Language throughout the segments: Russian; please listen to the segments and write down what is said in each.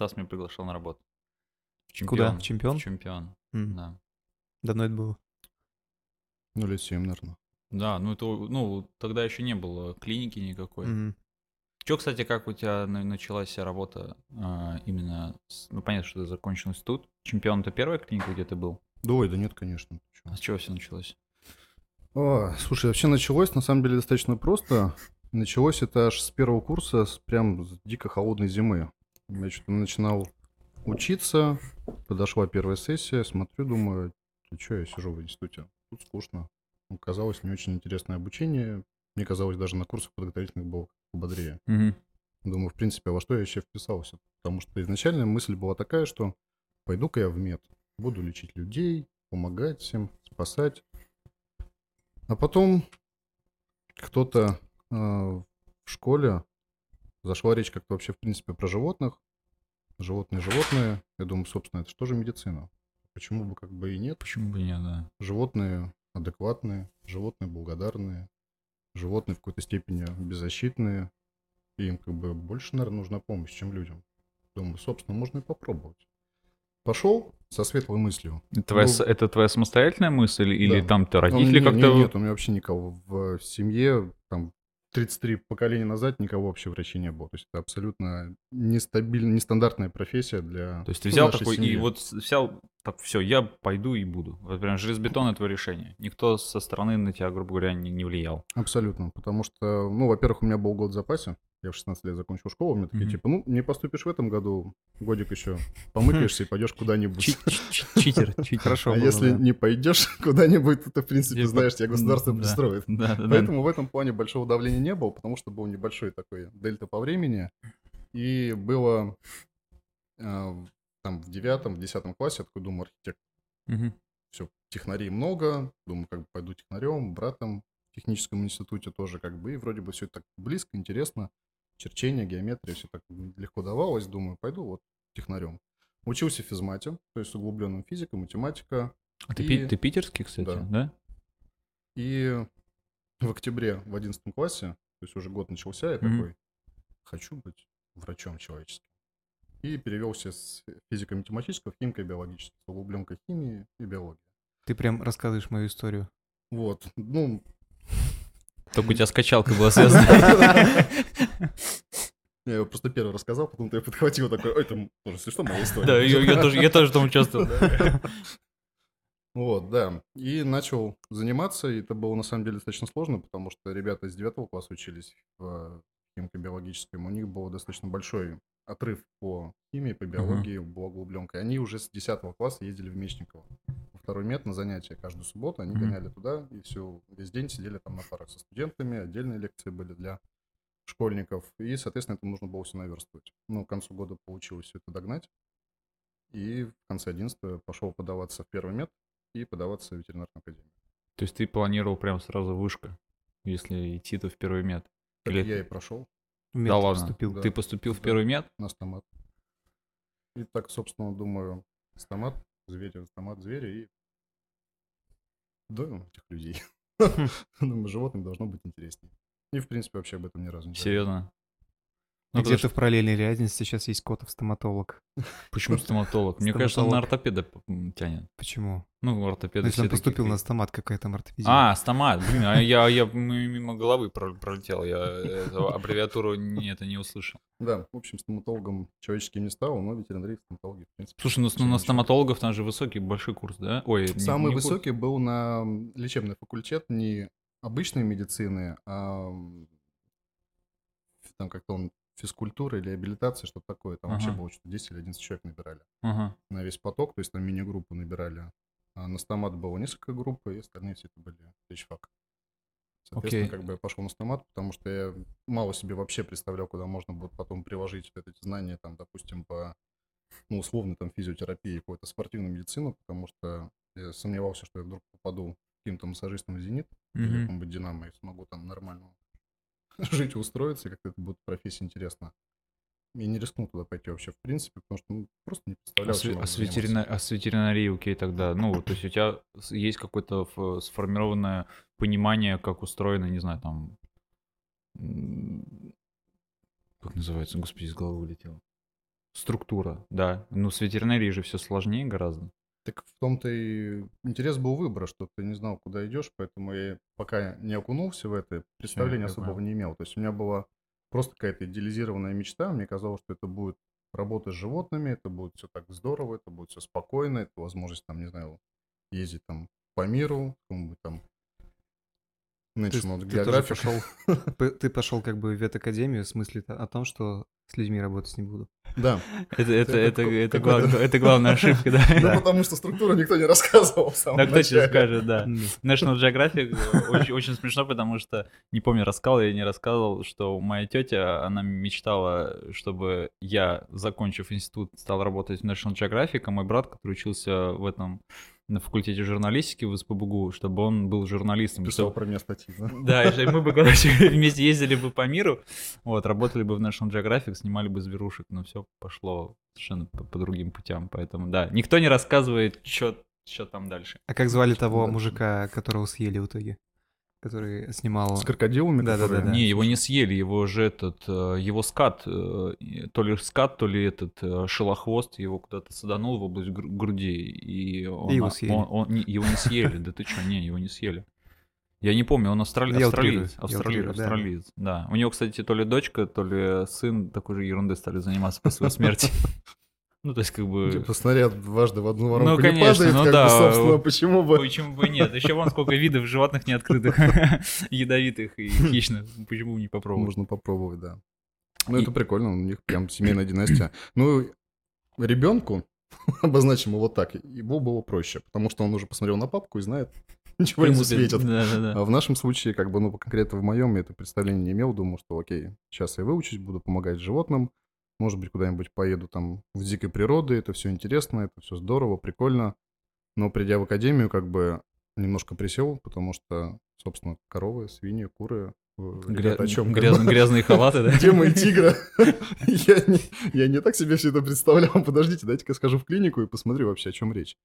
Стас меня приглашал на работу. В Куда? В чемпион? В чемпион, М, да. Давно это было? Ну, лет 7, наверное. Да, ну это, ну, тогда еще не было клиники никакой. Мгм. Че, кстати, как у тебя на- началась работа а, именно, с- ну, понятно, что ты закончил институт. Чемпион это первая клиника, где ты был? Да ой, да нет, конечно. А с чего все началось? А, слушай, вообще началось на самом деле достаточно просто. Началось это аж с первого курса, с прям с дико холодной зимы. Я что-то начинал учиться, подошла первая сессия, смотрю, думаю, ты что, я сижу в институте, тут скучно. Ну, казалось, не очень интересное обучение. Мне казалось, даже на курсах подготовительных было бодрее. Мгм. Думаю, в принципе, а во что я еще вписался? Потому что изначально мысль была такая, что пойду-ка я в мед, буду лечить людей, помогать всем, спасать. А потом кто-то э, в школе зашла речь как-то вообще, в принципе, про животных. Животные, животные. Я думаю, собственно, это что же медицина? Почему бы как бы и нет? Почему бы нет, да? Животные адекватные, животные благодарные, животные в какой-то степени беззащитные. И им как бы больше, наверное, нужна помощь, чем людям. Думаю, собственно, можно и попробовать. Пошел со светлой мыслью. Твоя, Ну, это твоя самостоятельная мысль или Да. там ты Ну, родители не- как-то... не- Нет, у меня вообще никого в семье, там, 33 поколения назад никого вообще врачей не было. То есть это абсолютно нестабильная, нестандартная профессия для То есть ты ну, взял нашей такой и семьи. вот с- взял, так, все, я пойду и буду. Вот прям железобетон это твое решение. Никто со стороны на тебя, грубо говоря, не, не влиял. Абсолютно, потому что, ну, во-первых, у меня был год в запасе. Я в 16 лет закончил школу, мне такие, Мгм. типа, ну, не поступишь в этом году, годик еще помыкаешься и пойдешь куда-нибудь. Читер, читер. Хорошо А если не пойдешь куда-нибудь, то ты, в принципе, Типа, знаешь, тебя государство да. пристроит. Поэтому в этом плане большого давления не было, потому что был небольшой такой дельта по времени. И было э, там в девятом, в десятом классе, я такой думаю, архитектор, все, технарей много, думаю, как бы пойду технарем, братом в техническом институте тоже как бы, и вроде бы все это так близко, интересно, черчение, геометрия, все так легко давалось, думаю, пойду вот технарем. Учился в физмате, то есть углубленным физика, математика, А ты, И- пи- ты питерский, кстати, Да. да? и в октябре в одиннадцатом классе, то есть уже год начался, я Мгм. такой, хочу быть врачом человеческим. И перевелся с физико-математического в химико-биологический, с углубленкой химии и биологии. Ты прям рассказываешь мою историю. Вот, ну, Только у тебя с качалкой была связана. Я его просто первый рассказал, потом ты подхватил такой, ой, там, если что, моя история. Да, я тоже я тоже там участвовал. Вот, да. И начал заниматься, и это было на самом деле достаточно сложно, потому что ребята из 9 класса учились в химико-биологическом, у них был достаточно большой отрыв по химии, по биологии, была углубленка. И они уже с 10 класса ездили в Мечниково. Во второй мет на занятия каждую субботу, они Мгм. гоняли туда, и все, весь день сидели там на парах со студентами, отдельные лекции были для школьников, и, соответственно, это нужно было все наверстывать. Ну, к концу года получилось все это догнать, и в конце 11 пошел подаваться в первый мед и подаваться в ветеринарную академию. То есть ты планировал прям сразу вышка, если идти, то в первый мед. Так Или- я и прошел мед Да ладно. поступил. Да. Ты поступил в Да. первый мед? на стомат. И так, собственно, думаю, стомат, звери, стомат, звери и доем этих людей. Думаю, животным должно быть интереснее. И, в принципе, вообще об этом ни разу не. Серьезно? Ну, Где-то в параллельной реальности сейчас есть Котов-стоматолог. Почему стоматолог? Мне кажется, он на ортопеда тянет. Почему? Ну, ортопеды Ну, если он поступил такие- на стомат, какая там ортопедия? А, стомат. Блин, а я, я м- мимо головы про- пролетел. Я эту аббревиатуру не, это не услышал. Да, в общем, стоматологом человеческим не стал, но ветеринарий стоматологии, в принципе. Слушай, ну всё на ничего. стоматологов там же высокий, большой курс, да? Ой, Самый высокий был на лечебный факультет не обычной медицины, а там как-то он физкультура или реабилитация, что-то такое. Там вообще Ага. было что 10 или 11 человек набирали Ага. на весь поток, то есть там мини-группу набирали. А на стомат было несколько групп, и остальные все это были фак. Соответственно, Окей. как бы я пошел на стомат, потому что я мало себе вообще представлял, куда можно будет потом приложить вот эти знания, там, допустим, по, ну, условно, там, физиотерапии, какой-то спортивную медицину, потому что я сомневался, что я вдруг попаду каким-то массажистом в «Зенит», или Мгм. каком-нибудь «Динамо», и смогу там нормально жить и устроиться, и как-то это будет профессия интересна. И не рискнул туда пойти вообще, в принципе, потому что ну, просто не А представлял, с, чем а с ветерина- а с ветеринарией, окей, тогда, ну, то есть у тебя есть какое-то ф- сформированное понимание, как устроено, не знаю, там, как называется, господи, из головы вылетело. структура, да. Ну, с ветеринарией же все сложнее гораздо. Так в том-то и интерес был выбора, что ты не знал, куда идешь, поэтому я пока не окунулся в это, представления я особого не имел. То есть у меня была просто какая-то идеализированная мечта, мне казалось, что это будет работа с животными, это будет все так здорово, это будет все спокойно, это возможность там, не знаю, ездить там по миру, там Есть National ты тоже пошел, ты пошел как бы в ветакадемию с мыслью о том, что с людьми работать не буду. Да, Это, это, Это это, глав- это главная ошибка, да. ну потому что структуру никто не рассказывал в самом Да кто тебе скажет, да. National Geographic э, очень, очень смешно, потому что, не помню, рассказывал или не рассказывал, что моя тетя, она мечтала, чтобы я, закончив институт, стал работать в National Geographic, а мой брат, который учился в этом на факультете журналистики в СПБГУ, чтобы он был журналистом. Писал Что- про меня статьи, да? Да, и мы бы, короче, вместе ездили бы по миру, вот, работали бы в National Geographic, снимали бы зверушек, но все пошло совершенно по, по другим путям, поэтому, да, никто не рассказывает, что там дальше. А как звали того мужика, которого съели в итоге? Который снимал... С крокодилами, Да-да-да-да. которые- Не, его не съели, его же этот, э, его скат, э, то ли скат, то ли этот э, шелохвост, его куда-то саданул в область гру- груди, и, он, И его съели. он- он не- его не съели, да ты что, не, его не съели. Я не помню, он австрали... Австралиец, я австрали- утрирую, да. австралиец, да. У него, кстати, то ли дочка, то ли сын такой же ерундой стали заниматься после смерти. Ну, то есть, как бы... Типа снаряд дважды в одну Ну, воронку не конечно, падает, ну как да, бы, собственно, почему бы... Почему бы нет? Еще вон сколько видов животных не открытых, ядовитых и хищных. Почему бы не попробовать? Можно попробовать, да. Ну, И- это прикольно, у них прям семейная династия. Ну, ребенку, обозначим его так, его было проще, потому что он уже посмотрел на папку и знает, ничего ему светит. Да, да, да. А в нашем случае, как бы, ну, конкретно в моем, я это представление не имел, думал, что, окей, сейчас я выучусь, буду помогать животным, может быть, куда-нибудь поеду там в дикой природы, это все интересно, это все здорово, прикольно. Но придя в академию, как бы немножко присел, потому что, собственно, коровы, свиньи, куры, э, Гря- ребята, о чем гряз- Грязные халаты, да? Тема и тигра. я, не, я не так себе все это представлял. Подождите, дайте-ка схожу в клинику и посмотрю вообще, о чем речь.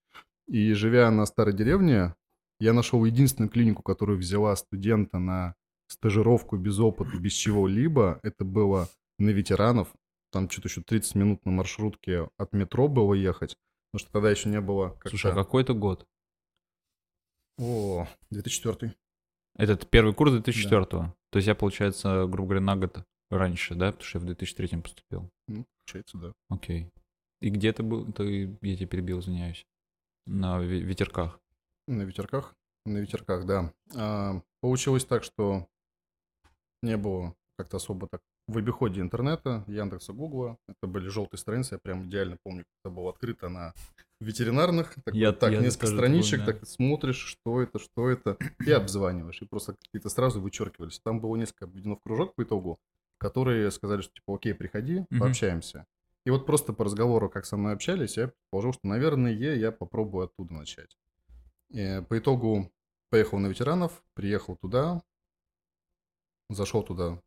И живя на старой деревне, я нашел единственную клинику, которая взяла студента на стажировку без опыта, без чего-либо. Это было на ветеранов. Там что-то еще 30 минут на маршрутке от метро было ехать. Потому что тогда еще не было... как-то- Слушай, а какой это год? О, 2004. Этот первый курс 2004-го. То есть я, получается, грубо говоря, на год раньше, да? Потому что я в 2003 поступил. Ну, получается, да. Окей. И где ты был? Ты, я тебя перебил, извиняюсь. На ве- ветерках. На ветерках? На ветерках, да. А, получилось так, что не было как-то особо так в обиходе интернета, Яндекса, Гугла. Это были желтые страницы, я прям идеально помню, это было открыто на ветеринарных. Так, Я- вот так я несколько страничек, помню, так смотришь, что это, что это, и обзваниваешь, и просто какие-то сразу вычеркивались. Там было несколько обведено в кружок по итогу, которые сказали, что типа, окей, приходи, Мгм. пообщаемся. И вот просто по разговору, как со мной общались, я предположил, что, наверное, я попробую оттуда начать. И по итогу поехал на ветеранов, приехал туда, зашел туда,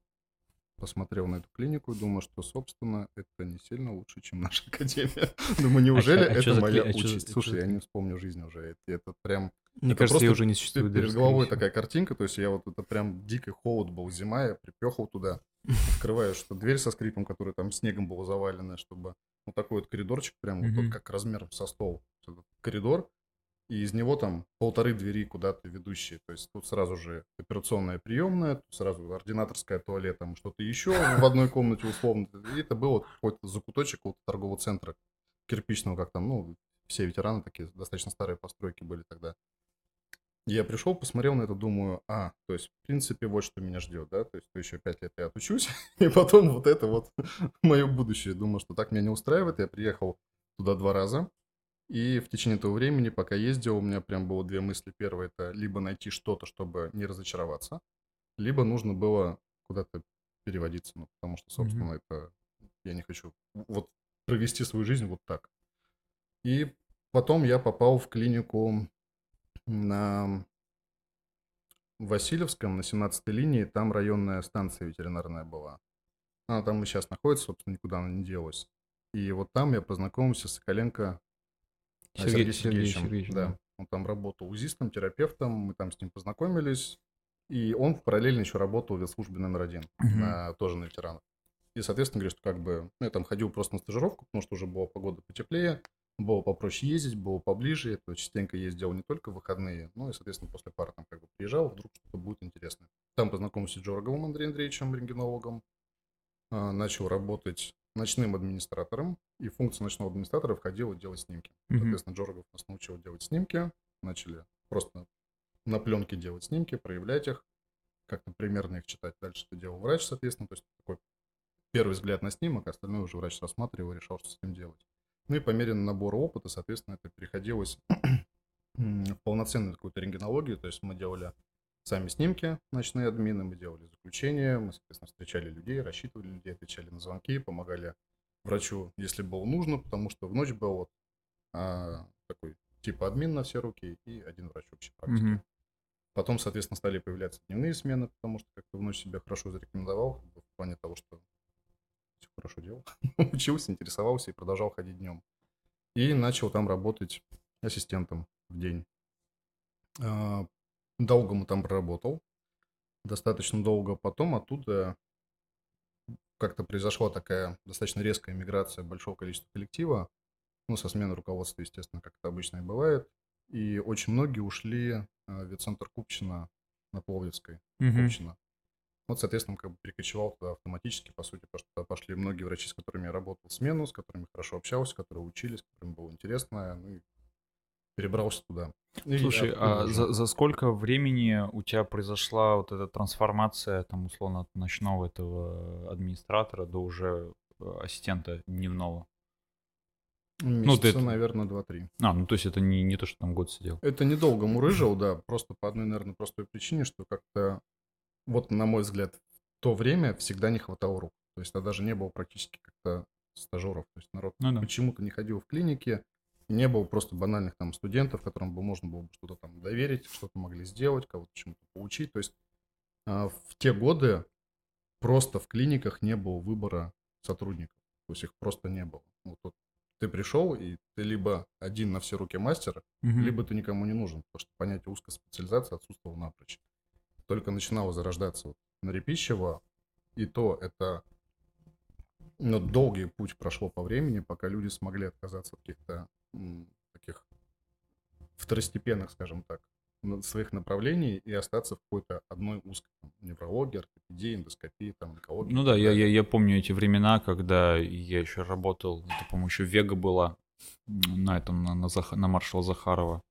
посмотрел на эту клинику и думаю, что, собственно, это не сильно лучше, чем наша академия. Думаю, неужели а это за моя кли- а участь? чё Слушай, за я не вспомню жизнь уже. Это, это прям Мне Это кажется, просто уже не существует. перед головой скорее такая картинка, то есть я вот это прям дикий холод был, зима, я припехал туда, открываю, что дверь со скрипом, которая там снегом была завалена, чтобы вот такой вот коридорчик, прям вот, как размером со стол, этот коридор, и из него там полторы двери куда-то ведущие, то есть тут сразу же операционная приемная, тут сразу ординаторская туалет, там что-то еще в одной комнате условно, и это был вот какой-то закуточек вот торгового центра кирпичного, как там, ну, все ветераны такие, достаточно старые постройки были тогда. Я пришел, посмотрел на это, думаю, а, то есть, в принципе, вот что меня ждет, да, то есть, то еще пять лет я отучусь, и потом вот это вот мое будущее. Думаю, что так меня не устраивает. Я приехал туда два раза, и в течение этого времени, пока ездил, у меня прям было две мысли. Первое, это либо найти что-то, чтобы не разочароваться, либо нужно было куда-то переводиться, ну, потому что, собственно, это я не хочу вот провести свою жизнь вот так. И потом я попал в клинику на Васильевском, на 17-й линии, там районная станция ветеринарная была. Она там и сейчас находится, собственно, никуда она не делась. И вот там я познакомился с Соколенко Сергей- Сергей Сергеевичем. Сергеевич, да. Он там работал узистом, терапевтом, мы там с ним познакомились. И он параллельно еще работал в ветслужбе номер один, Мгм. на- тоже на ветеранов. И, соответственно, говорю, что как бы ну, я там ходил просто на стажировку, потому что уже была погода потеплее, было попроще ездить, было поближе. Я частенько ездил не только в выходные, но и, соответственно, после пары там как бы приезжал, вдруг что-то будет интересное. Там познакомился с Джороговым Андреем Андреевичем, рентгенологом. А, начал работать ночным администратором, и функция ночного администратора входила делать снимки. Мгм. Соответственно, Джорогов нас научил делать снимки, начали просто на пленке делать снимки, проявлять их, как-то примерно их читать. Дальше это делал врач, соответственно, то есть такой первый взгляд на снимок, а остальное уже врач рассматривал решал, что с ним делать. Ну и по мере набора опыта, соответственно, это переходилось в полноценную какую-то рентгенологию, то есть мы делали сами снимки, ночные админы, мы делали заключения, мы, соответственно, встречали людей, рассчитывали людей, отвечали на звонки, помогали врачу, если было нужно, потому что в ночь был вот а, такой типа админ на все руки и один врач общей практики. Мгм. Потом, соответственно, стали появляться дневные смены, потому что как-то в ночь себя хорошо зарекомендовал, в плане того, что все хорошо делал. Учился, интересовался и продолжал ходить днем. И начал там работать ассистентом в день. Долго мы там проработал, достаточно долго. Потом оттуда как-то произошла такая достаточно резкая миграция большого количества коллектива, ну, со смены руководства, естественно, как это обычно и бывает. И очень многие ушли а, в ветцентр Купчино на Пловдивской. Мгм. Купчино. Вот, соответственно, как бы перекочевал туда автоматически, по сути, потому что туда пошли многие врачи, с которыми я работал смену, с которыми хорошо общался, которые учились, которым было интересно, ну и перебрался туда. И Слушай, а за, за сколько времени у тебя произошла вот эта трансформация, там, условно, от ночного этого администратора до уже э, ассистента дневного? ну, ты Месяца, это- наверное, 2-3. А, ну то есть это не, не то, что там год сидел. Это недолго мурыжил, да, просто по одной, наверное, простой причине, что как-то, вот на мой взгляд, в то время всегда не хватало рук. То есть, тогда даже не было практически как-то стажеров. То есть, народ Ну да. почему-то не ходил в клинике, не было просто банальных там студентов, которым бы можно было бы что-то там доверить, что-то могли сделать, кого-то чему-то поучить. То есть, а, в те годы просто в клиниках не было выбора сотрудников. То есть, их просто не было. Вот, вот ты пришел, и ты либо один на все руки мастер, Мгм. либо ты никому не нужен, потому что понятие узкой специализации отсутствовало напрочь. Только начинало зарождаться вот на Репищево, и то это ну, долгий путь прошло по времени, пока люди смогли отказаться от каких-то таких второстепенных, скажем так, своих направлений и остаться в какой-то одной узкой там, неврологии, ортопедии, эндоскопии, там, онкологии. Ну да, я, я, я помню эти времена, когда я еще работал, это, по-моему, еще Вега была на этом, на, на, Зах- на маршала Захарова.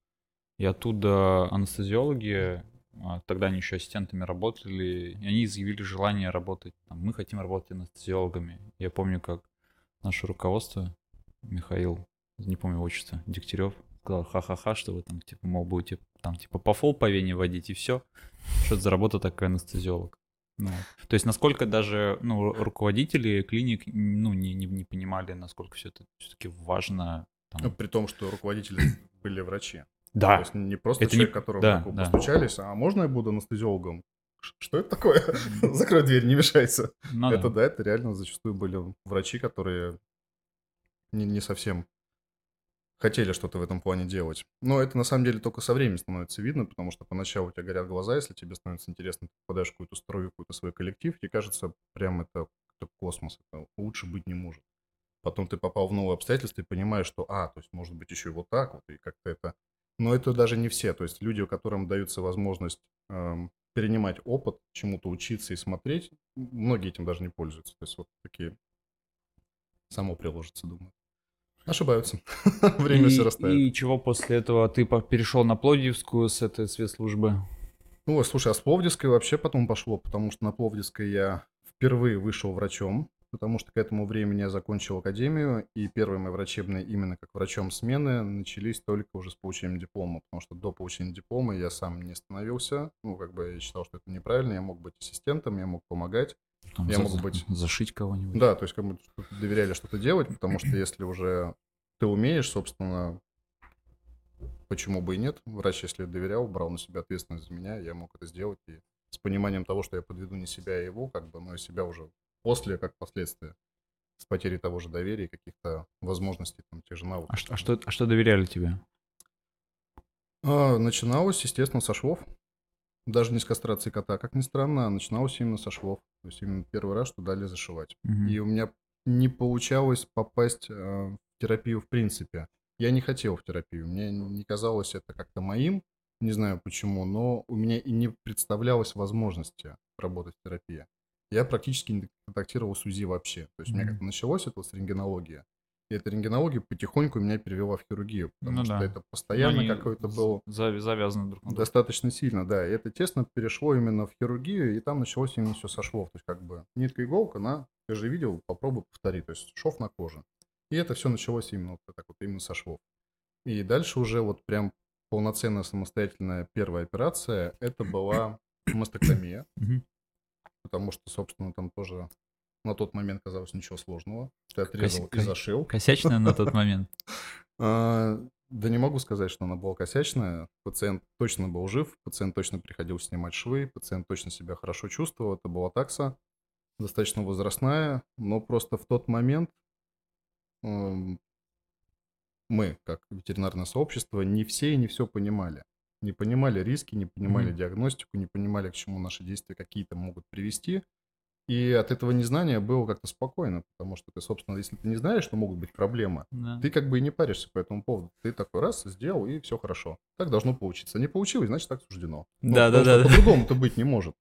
И оттуда анестезиологи, а, тогда они еще ассистентами работали, и они изъявили желание работать. там, мы хотим работать анестезиологами. Я помню, как наше руководство, Михаил, не помню отчество, Дегтярев, сказал ха-ха-ха, что вы там, типа, мол, будете там, типа, по фол по вене водить, и все. Что это за работа такая анестезиолог? Ну. То есть насколько даже ну, ру- руководители клиник ну, не, не, не понимали, насколько все это все-таки важно. там. Ну, При том, что руководители были врачи. То Да, есть не просто Это не- человек, которого да, да. постучались, а можно я буду анестезиологом? Что это такое? Закрой дверь, не мешайся. ну это да. да, это реально зачастую были врачи, которые не, не совсем хотели что-то в этом плане делать. Но это на самом деле только со временем становится видно, потому что поначалу у тебя горят глаза, если тебе становится интересно, ты попадаешь в какую-то строю, какой-то свой коллектив, тебе кажется, прям это, это космос, это лучше быть не может. Потом ты попал в новые обстоятельства и понимаешь, что, а, то есть может быть еще и вот так вот, и как-то это... Но это даже не все, то есть люди, которым дается возможность эм, перенимать опыт, чему-то учиться и смотреть, многие этим даже не пользуются. То есть вот такие само приложится, думаю. Ошибаются. Время и, все расставит. и чего после этого ты перешел на Плодьевскую с этой спецслужбы? Ну, слушай, а с Пловдивской вообще потом пошло, потому что на Пловдивской я впервые вышел врачом, потому что к этому времени я закончил академию, и первые мои врачебные именно как врачом смены начались только уже с получением диплома, потому что до получения диплома я сам не становился, ну, как бы я считал, что это неправильно, я мог быть ассистентом, я мог помогать, Там Я за- могу быть- Зашить кого-нибудь? Да, то есть кому что-то доверяли что-то делать, потому что если уже ты умеешь, собственно, почему бы и нет? Врач, если доверял, брал на себя ответственность за меня, я мог это сделать. И с пониманием того, что я подведу не себя, а его, как бы, но и себя уже после, как последствия. С потерей того же доверия каких-то возможностей, там, тех же навыков. А, что, а, что, а что доверяли тебе? А, начиналось, естественно, со швов. Даже не с кастрации кота, как ни странно, начиналось именно со швов. То есть именно первый раз, что дали зашивать. Мгм. И у меня не получалось попасть э, в терапию в принципе. Я не хотел в терапию, мне не казалось это как-то моим, не знаю почему, но у меня и не представлялось возможности работать в терапии. Я практически не контактировал с УЗИ вообще. То есть у меня как-то началось это с рентгенологии. И эта рентгенология потихоньку меня перевела в хирургию, потому Ну что да. это постоянно Они какой-то был зав- завязаны друг на друга. достаточно сильно, да. И это тесно перешло именно в хирургию, и там началось именно все со швов. То есть как бы нитка иголка на, ты же видел, попробуй повтори. То есть шов на коже. И это все началось именно вот так вот, именно со швов. И дальше уже вот прям полноценная самостоятельная первая операция, это была мастектомия, потому что, собственно, там тоже на тот момент казалось ничего сложного. Ты отрезал и ка- зашил. Косячная на тот момент. А, да не могу сказать, что она была косячная. Пациент точно был жив, пациент точно приходил снимать швы, пациент точно себя хорошо чувствовал. Это была такса, достаточно возрастная, но просто в тот момент эм, мы, как ветеринарное сообщество, не все и не все понимали. Не понимали риски, не понимали Мгм. диагностику, не понимали, к чему наши действия какие-то могут привести. И от этого незнания было как-то спокойно, потому что ты, собственно, если ты не знаешь, что могут быть проблемы, Да. ты как бы и не паришься по этому поводу. Ты такой раз сделал, и все хорошо. Так должно получиться. Не получилось, значит, так суждено. Ну, Да, да, да, что да. По-другому-то быть не может.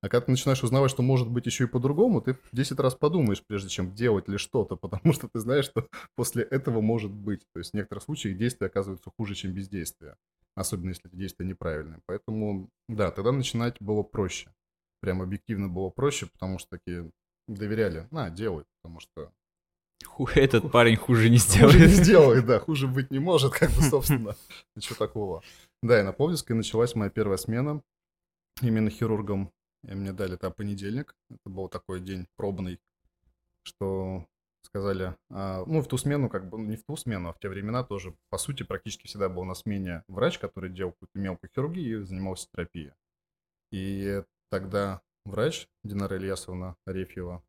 А когда ты начинаешь узнавать, что может быть еще и по-другому, ты 10 раз подумаешь, прежде чем делать ли что-то, потому что ты знаешь, что после этого может быть. То есть в некоторых случаях действия оказываются хуже, чем бездействие. Особенно если эти действия неправильные. Поэтому, да, тогда начинать было проще. Прям объективно было проще, потому что такие доверяли. На, делай, потому что Ху- Этот парень хуже не Хуже не сделает. сделает, да, хуже быть не может, как бы, собственно, ничего такого. Да, и на Повдинской началась моя первая смена, именно хирургом. И мне дали там понедельник, это был такой день пробный, что сказали, а, ну, в ту смену, как бы, ну, не в ту смену, а в те времена тоже, по сути, практически всегда был на смене врач, который делал какую-то мелкую хирургию и занимался терапией. И тогда врач Динара Ильясовна Арефьева,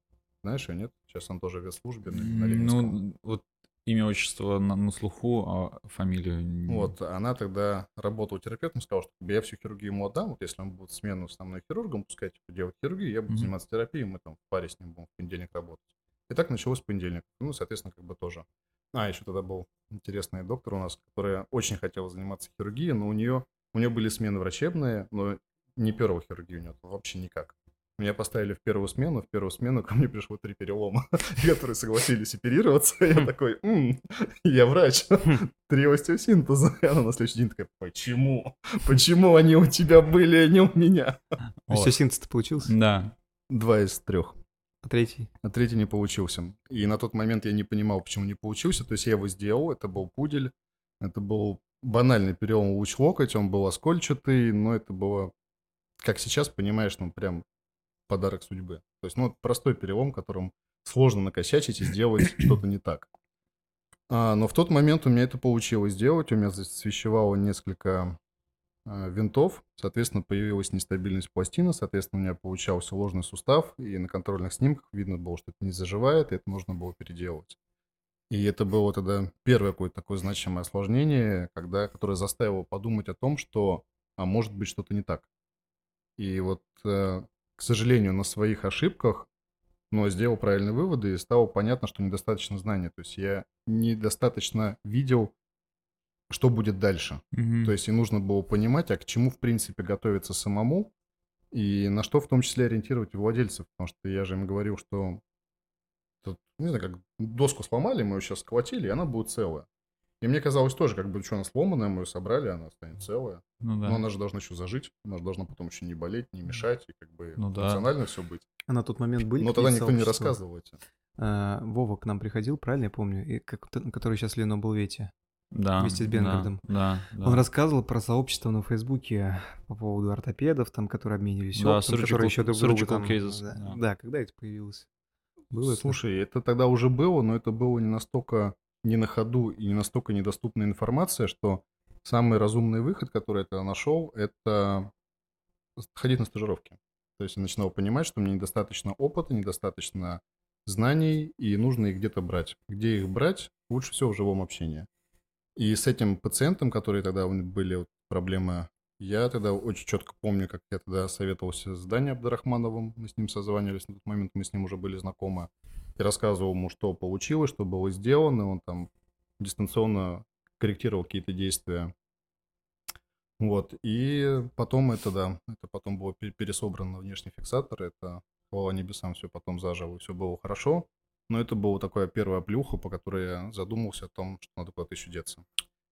знаешь ее, нет? Сейчас он тоже в ветслужбе на, на Ленинском. Ну, вот имя, отчество на, на слуху, а фамилию... Вот, она тогда работала терапевтом, сказала, что я всю хирургию ему отдам, вот если он будет смену со мной хирургом, пускай типа, делать хирургию, я буду Мгм. заниматься терапией, мы там в паре с ним будем в понедельник работать. И так началось с понедельника. Ну, соответственно, как бы тоже. А, еще тогда был интересный доктор у нас, которая очень хотела заниматься хирургией, но у нее, у нее были смены врачебные, но не первого хирургии у нее вообще никак. Меня поставили в первую смену, в первую смену ко мне пришло три перелома, которые согласились оперироваться. Я такой, «М, я врач, три остеосинтеза. И она на следующий день такая, почему? Почему они у тебя были, а не у меня? Синтез получился? Да. Два из трех. А третий? А третий не получился. И на тот момент я не понимал, почему не получился. То есть я его сделал, это был пудель, это был банальный перелом луч-локоть, он был оскольчатый, но это было, как сейчас понимаешь, ну прям подарок судьбы. То есть, ну, простой перелом, которым сложно накосячить и сделать что-то не так. А, но в тот момент у меня это получилось сделать, у меня засвещевало несколько а, винтов, соответственно, появилась нестабильность пластины, соответственно, у меня получался ложный сустав, и на контрольных снимках видно было, что это не заживает, и это нужно было переделывать. И это было тогда первое какое-то такое значимое осложнение, когда, которое заставило подумать о том, что, а может быть, что-то не так. И вот, э, к сожалению, на своих ошибках, но сделал правильные выводы, и стало понятно, что недостаточно знаний. То есть я недостаточно видел, что будет дальше. Мгм. То есть и нужно было понимать, а к чему, в принципе, готовиться самому, и на что в том числе ориентировать владельцев. Потому что я же им говорил, что тут, не знаю, как доску сломали, мы ее сейчас сколотили, и она будет целая. И мне казалось тоже, как бы, что она сломанная, мы ее собрали, она станет целая. Ну да. Но она же должна еще зажить, она же должна потом еще не болеть, не мешать, и как бы Ну да. функционально все быть. А на тот момент были Но тогда никто не сообщества? рассказывал эти. А, Вова к нам приходил, правильно я помню? И как- который сейчас Лено был Вете. Да. вместе с да, Бенгардом. Да, да. Он рассказывал про сообщество на Фейсбуке по поводу ортопедов, там, которые обменивались Да, опытом, surgical- которые еще друг другу surgical там... cases, да, да. да, когда это появилось? Было это? Слушай, это тогда уже было, но это было не настолько не на ходу и не настолько недоступная информация, что самый разумный выход, который я нашел, это ходить на стажировки. То есть я начинал понимать, что мне недостаточно опыта, недостаточно знаний, и нужно их где-то брать. Где их брать? Лучше всего в живом общении. И с этим пациентом, которые тогда были проблемы Я тогда очень четко помню, как я тогда советовался с Даней Абдрахмановым. Мы с ним созванивались на тот момент, мы с ним уже были знакомы. И рассказывал ему, что получилось, что было сделано. Он там дистанционно корректировал какие-то действия. Вот. И потом это, да, это потом было пересобрано на внешний фиксатор. Это, хвала небесам, все потом заживо, все было хорошо. Но это была такая первая плюха, по которой я задумался о том, что надо куда-то еще деться.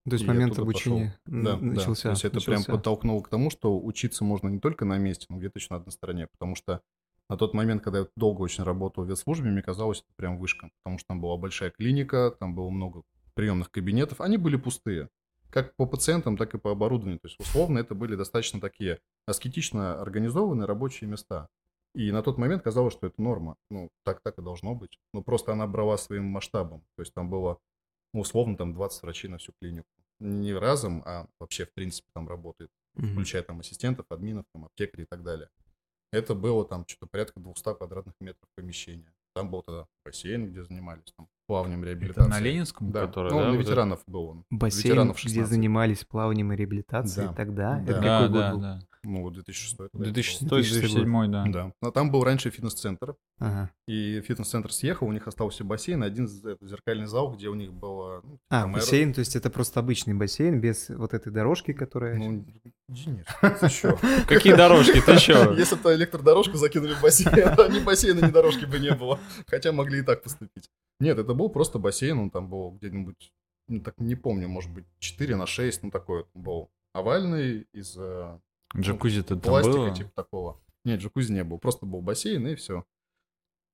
То есть момент обучения да, начался. Да. То есть это начался. прям подтолкнуло к тому, что учиться можно не только на месте, но где-то еще на одной стороне. Потому что на тот момент, когда я долго очень работал в ветслужбе, мне казалось, это прям вышка. Потому что там была большая клиника, там было много приемных кабинетов. Они были пустые. Как по пациентам, так и по оборудованию. То есть, условно, это были достаточно такие аскетично организованные рабочие места. И на тот момент казалось, что это норма. Ну, так так и должно быть. Но просто она брала своим масштабом. То есть там было ну, условно, там 20 врачей на всю клинику. Не разом, а вообще, в принципе, там работает, mm-hmm. включая там ассистентов, админов, там, аптекарей и так далее. Это было там что-то порядка 200 квадратных метров помещения. Там был тогда бассейн, где занимались там плаванием реабилитацией. Это на Ленинском, да. который, ну, да? на ветеранов был он. Бассейн, ветеранов где занимались плаванием и реабилитацией да. тогда? Да. Это да, какой да, год был? да. Ну, 2006. 2006-2007, да. Да. Но там был раньше фитнес-центр. Ага. И фитнес-центр съехал, у них остался бассейн, один зеркальный зал, где у них было... Ну, а, там бассейн, аэро... то есть это просто обычный бассейн, без вот этой дорожки, которая... Ну, Денис, ты что? Какие дорожки, ты что? Если бы электродорожку закинули в бассейн, ни бассейна, ни дорожки бы не было. Хотя могли и так поступить. Нет, это был просто бассейн, он там был где-нибудь, ну, так не помню, может быть, 4 на 6, ну, такой был овальный из э, Джакузи-то ну, там пластика, было? типа такого. Нет, джакузи не было, просто был бассейн и все.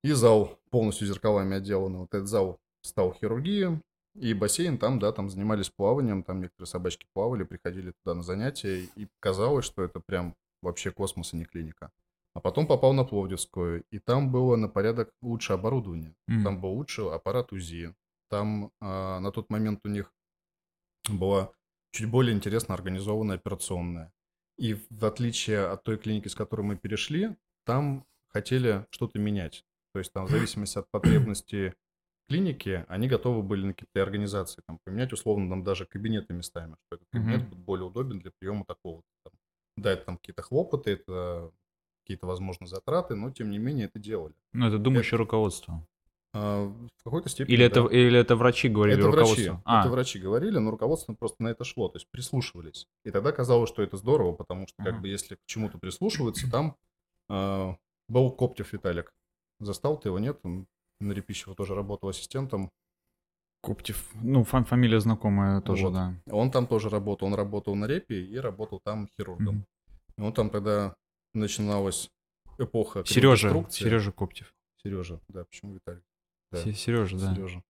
И зал полностью зеркалами отделанный. Вот этот зал стал хирургией, и бассейн там, да, там занимались плаванием, там некоторые собачки плавали, приходили туда на занятия, и казалось, что это прям вообще космос, а не клиника. А потом попал на Пловдивскую, и там было на порядок лучше оборудование. Mm. Там был лучше аппарат УЗИ. Там а, на тот момент у них была чуть более интересно организованная операционная. И в отличие от той клиники, с которой мы перешли, там хотели что-то менять. То есть там в зависимости от потребностей клиники, они готовы были на какие-то организации там, поменять, условно, там даже кабинеты местами, что этот кабинет mm-hmm. будет более удобен для приема такого. Там. Да, это там какие-то хлопоты, это какие-то, возможно, затраты, но тем не менее это делали. Ну, это думающее это... руководство. А, в какой-то степени. Или, да. это, или это врачи говорили это руководству? Врачи, а. Это врачи говорили, но руководство просто на это шло, то есть прислушивались. И тогда казалось, что это здорово, потому что, как uh-huh. бы, если к чему-то прислушиваться, там э, был Коптев Виталик. Застал ты его, нет? Он на Репищево тоже работал ассистентом. Коптев, ну, фам- фамилия знакомая тоже, вот. да. Он там тоже работал, он работал на Репе и работал там хирургом. Mm-hmm. И он там тогда начиналась эпоха Сережа, Сережа Коптев. Сережа, да, почему Виталий? Да. Сережа, да. Сережа.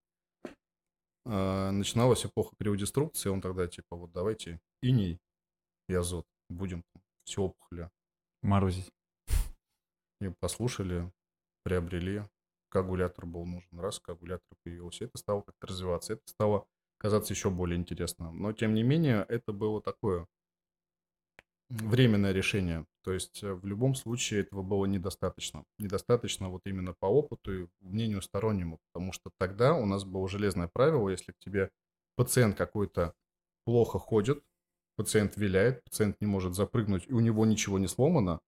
А, начиналась эпоха криодеструкции, он тогда типа вот давайте иней и азот будем все опухоли. Морозить. И послушали, приобрели. Коагулятор был нужен. Раз коагулятор появился, это стало как-то развиваться. Это стало казаться еще более интересным. Но, тем не менее, это было такое временное решение. То есть э, в любом случае этого было недостаточно. Недостаточно вот именно по опыту и мнению стороннему, потому что тогда у нас было железное правило, если к тебе пациент какой-то плохо ходит, пациент виляет, пациент не может запрыгнуть, и у него ничего не сломано,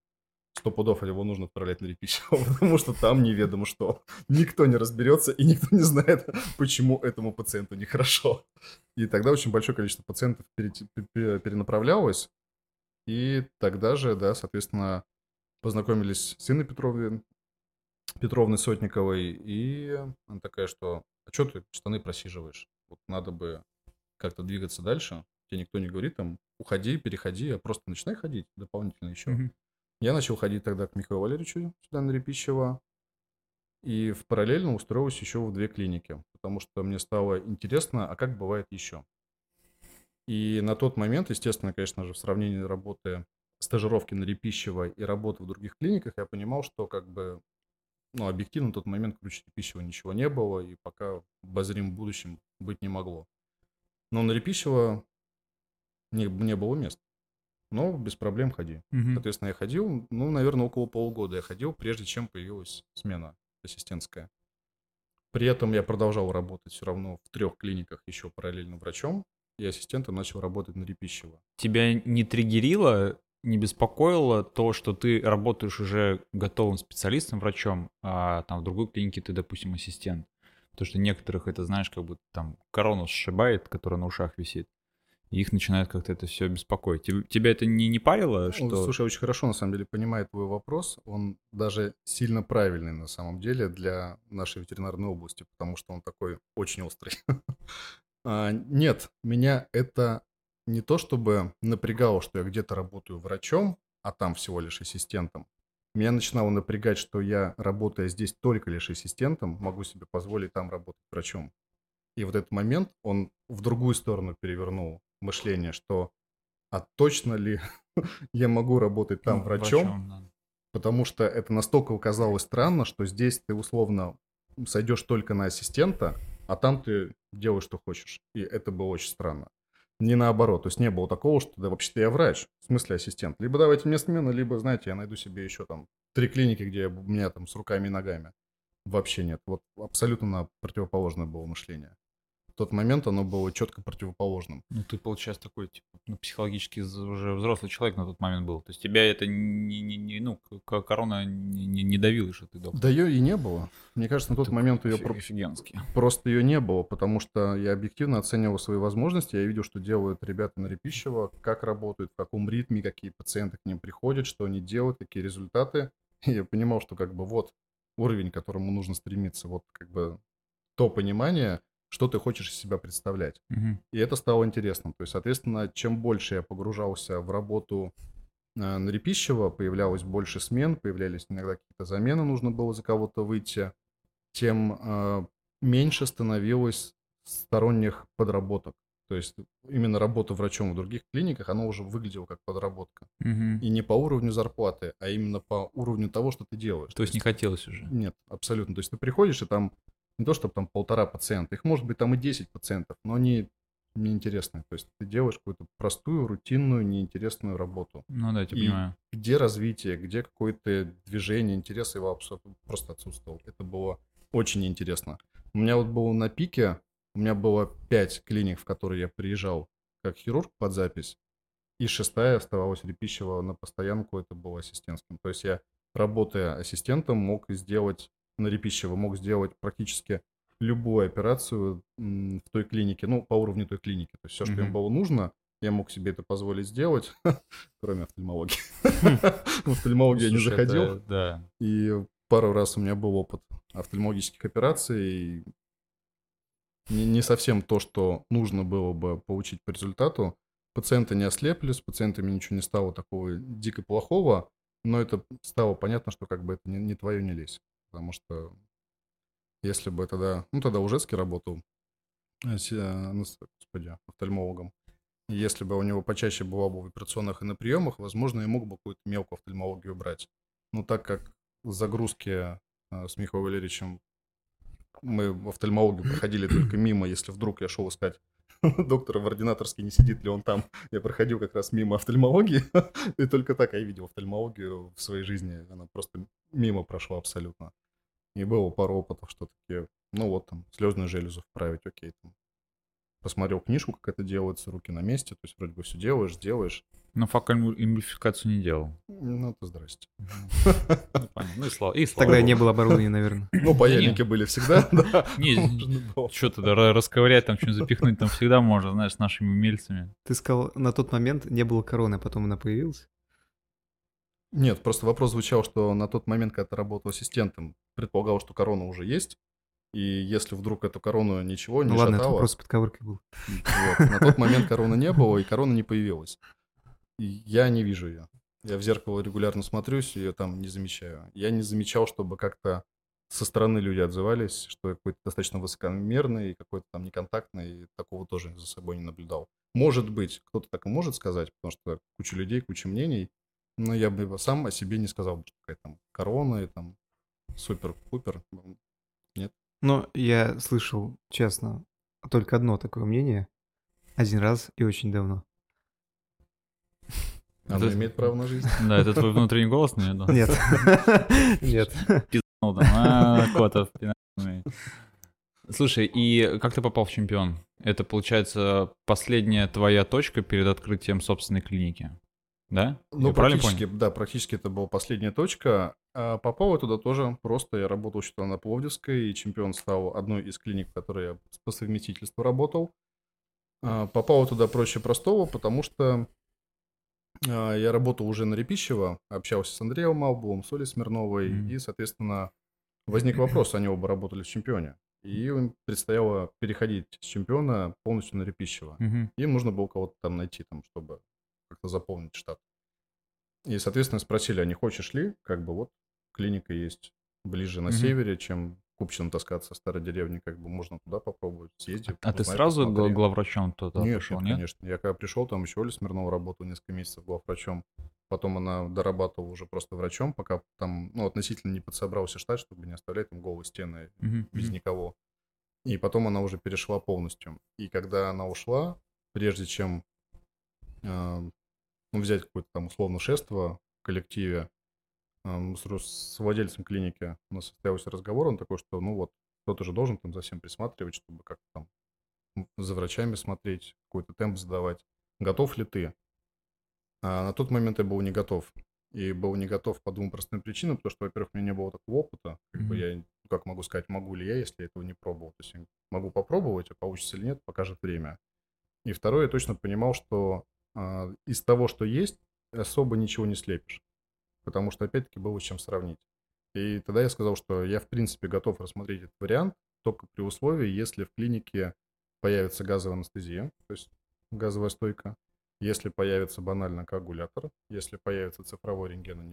сто пудов его нужно отправлять на реписсию, потому что там неведомо что. Никто не разберется, и никто не знает, почему этому пациенту нехорошо. И тогда очень большое количество пациентов перенаправлялось, и тогда же, да, соответственно, познакомились с Инной Петровной, Петровной Сотниковой, и она такая, что а что ты штаны просиживаешь? Вот надо бы как-то двигаться дальше. Тебе никто не говорит там, уходи, переходи, а просто начинай ходить дополнительно еще. Mm-hmm. Я начал ходить тогда к Михаилу Валерьевичу сюда на Репищево. И в параллельно устроился еще в две клиники, потому что мне стало интересно, а как бывает еще. И на тот момент, естественно, конечно же, в сравнении работы стажировки на Репищево и работы в других клиниках, я понимал, что как бы, ну, объективно на тот момент круче Репищева ничего не было, и пока в обозримом будущем быть не могло. Но на Репищево не, не было мест. Но без проблем ходи. Угу. Соответственно, я ходил, ну, наверное, около полугода я ходил, прежде чем появилась смена ассистентская. При этом я продолжал работать все равно в трех клиниках еще параллельно врачом. И ассистентом начал работать на Репищево. Тебя не триггерило, не беспокоило то, что ты работаешь уже готовым специалистом, врачом, а там в другой клинике ты, допустим, ассистент? Потому что некоторых это, знаешь, как бы там корону сшибает, которая на ушах висит. И их начинает как-то это все беспокоить. Теб- Тебя это не, не парило, Ну, что... Слушай, очень хорошо, на самом деле, понимаю твой вопрос. Он даже сильно правильный, на самом деле, для нашей ветеринарной области, потому что он такой очень острый. А, Нет, меня это не то чтобы напрягало, что я где-то работаю врачом, а там всего лишь ассистентом. Меня начинало напрягать, что я, работая здесь только лишь ассистентом, могу себе позволить там работать врачом. И вот этот момент, он в другую сторону перевернул мышление, что а точно ли я могу работать там Ну, врачом, да. потому что это настолько казалось странно, что здесь ты условно сойдешь только на ассистента, а там ты делаешь, что хочешь. И это было очень странно. Не наоборот, то есть не было такого, что да, вообще-то я врач, в смысле ассистент. Либо давайте мне смены, либо, знаете, я найду себе еще там три клиники, где у меня там с руками и ногами. Вообще нет. Вот абсолютно на противоположное было мышление. В тот момент оно было четко противоположным. Ну, ты, получается, такой, типа, ну, психологически уже взрослый человек на тот момент был. То есть тебя это не, не- не- ну, корона не, не- давила, что ты доктор. Да ее и не было. Мне кажется, на тот Ты момент ее офигенский. Просто ее не было, потому что я объективно оценивал свои возможности, я видел, что делают ребята на Репищево, как работают, в каком ритме, какие пациенты к ним приходят, что они делают, какие результаты. И я понимал, что как бы вот уровень, к которому нужно стремиться, вот как бы то понимание, что ты хочешь из себя представлять. Мгм. И это стало интересным. То есть, соответственно, чем больше я погружался в работу э, на Репищево, появлялось больше смен, появлялись иногда какие-то замены, нужно было за кого-то выйти, тем э, меньше становилось сторонних подработок. То есть именно работа врачом в других клиниках, она уже выглядела как подработка. Мгм. И не по уровню зарплаты, а именно по уровню того, что ты делаешь. То есть не хотелось уже. Нет, абсолютно. То есть ты приходишь, и там не то, чтобы там полтора пациента, их может быть там и 10 пациентов, но они неинтересные. То есть ты делаешь какую-то простую, рутинную, неинтересную работу. Ну да, я тебя И- понимаю. Где развитие, где какое-то движение, интерес его просто отсутствовал. Это было очень интересно. У меня вот было на пике, у меня было 5 клиник, в которые я приезжал как хирург под запись, и шестая оставалась Репищева на постоянку, это было ассистентским. То есть я, работая ассистентом, мог сделать на Репищево, мог сделать практически любую операцию в той клинике, ну, по уровню той клиники. То есть все, что им Мгм. было нужно, я мог себе это позволить сделать, кроме офтальмологии. В офтальмологию я не заходил, и пару раз у меня был опыт офтальмологических операций, не, совсем то, что нужно было бы получить по результату. Пациенты не ослепли, с пациентами ничего не стало такого дико плохого, но это стало понятно, что как бы это не твое, не лезь. Потому что если бы тогда... Ну, тогда Ужецкий работал, с- э, ну, господи, офтальмологом. Если бы у него почаще было бы в операционных и на приемах, возможно, я мог бы какую-то мелкую офтальмологию брать. Но так как загрузки э, с Михаилом Валерьевичем мы в офтальмологию проходили только мимо, если вдруг я шел искать доктора в ординаторской, не сидит ли он там. Я проходил как раз мимо офтальмологии, и только так я видел офтальмологию в своей жизни. Она просто мимо прошла абсолютно. И было пару опытов, что такие, ну вот там, слезную железу вправить, окей. Там. Посмотрел книжку, как это делается, руки на месте, то есть вроде бы все делаешь, делаешь. Но факоэмульфикацию не делал. Ну, это здрасте. Ну. Ну и слава, и слава Тогда не было оборудования, наверное. Ну, паяльники были всегда, да. Не, Можно было. Что тогда ра- расковырять, там что-нибудь запихнуть, там всегда можно, знаешь, с нашими умельцами. Ты сказал, на тот момент не было короны, а потом она появилась? Нет, просто вопрос звучал, что на тот момент, когда ты работал ассистентом, предполагал, что корона уже есть. И если вдруг эту корону ничего не Ну ладно, шатало, с подковыркой был. вот, на тот момент короны не было, и корона не появилась. И я не вижу ее. Я в зеркало регулярно смотрюсь, ее там не замечаю. Я не замечал, чтобы как-то со стороны люди отзывались, что я какой-то достаточно высокомерный, какой-то там неконтактный, и такого тоже за собой не наблюдал. Может быть, кто-то так и может сказать, потому что куча людей, куча мнений, но я бы сам о себе не сказал, что какая там корона и там супер-пупер. Но я слышал, честно, только одно такое мнение. Один раз и очень давно. Она Это- имеет право на жизнь. Да, это твой внутренний голос, наверное? Нет. Нет. Ну, там, а, Котов. Слушай, и как ты попал в чемпион? Это, получается, последняя твоя точка перед открытием собственной клиники, да? Ну, Я практически, да, практически это была последняя точка. А попал я туда тоже просто. Я работал что-то на Пловдивской, и чемпион стал одной из клиник, в которой я по совместительству работал. А, попал я туда проще простого, потому что а, я работал уже на Репищево, общался с Андреем Малбовым, с Олей Смирновой, Мгм. и, соответственно, возник вопрос, они оба работали в чемпионе. И им предстояло переходить с чемпиона полностью на Репищево. Мгм. Им нужно было кого-то там найти, там, чтобы как-то заполнить штат. И, соответственно, спросили, а не хочешь ли? Как бы вот клиника есть ближе на Мгм. севере, чем Купчин таскаться в старой деревне, как бы можно туда попробовать, съездить. А ты узнай, сразу посмотри. главврачом туда Нет, пришел, нет, нет? конечно. Я когда пришел, там еще Оля Смирнова работала несколько месяцев главврачом. Потом она дорабатывала уже просто врачом, пока там, ну, относительно не подсобрался штат, чтобы не оставлять там голые стены Мгм, без никого. И потом она уже перешла полностью. И когда она ушла, прежде чем э, ну, взять какое-то там условно шество в коллективе, с, владельцем клиники у нас состоялся разговор, он такой, что ну вот, кто-то же должен там за всем присматривать, чтобы как-то там за врачами смотреть, какой-то темп задавать. Готов ли ты? А на тот момент я был не готов. И был не готов по двум простым причинам, потому что, во-первых, у меня не было такого опыта, как бы я, как могу сказать, могу ли я, если я этого не пробовал. То есть я могу попробовать, а получится или нет, покажет время. И второе, я точно понимал, что из того, что есть, особо ничего не слепишь. Потому что, опять-таки, было с чем сравнить. И тогда я сказал, что я, в принципе, готов рассмотреть этот вариант, только при условии, если в клинике появится газовая анестезия, то есть газовая стойка, если появится банально коагулятор, если появится цифровой рентген, а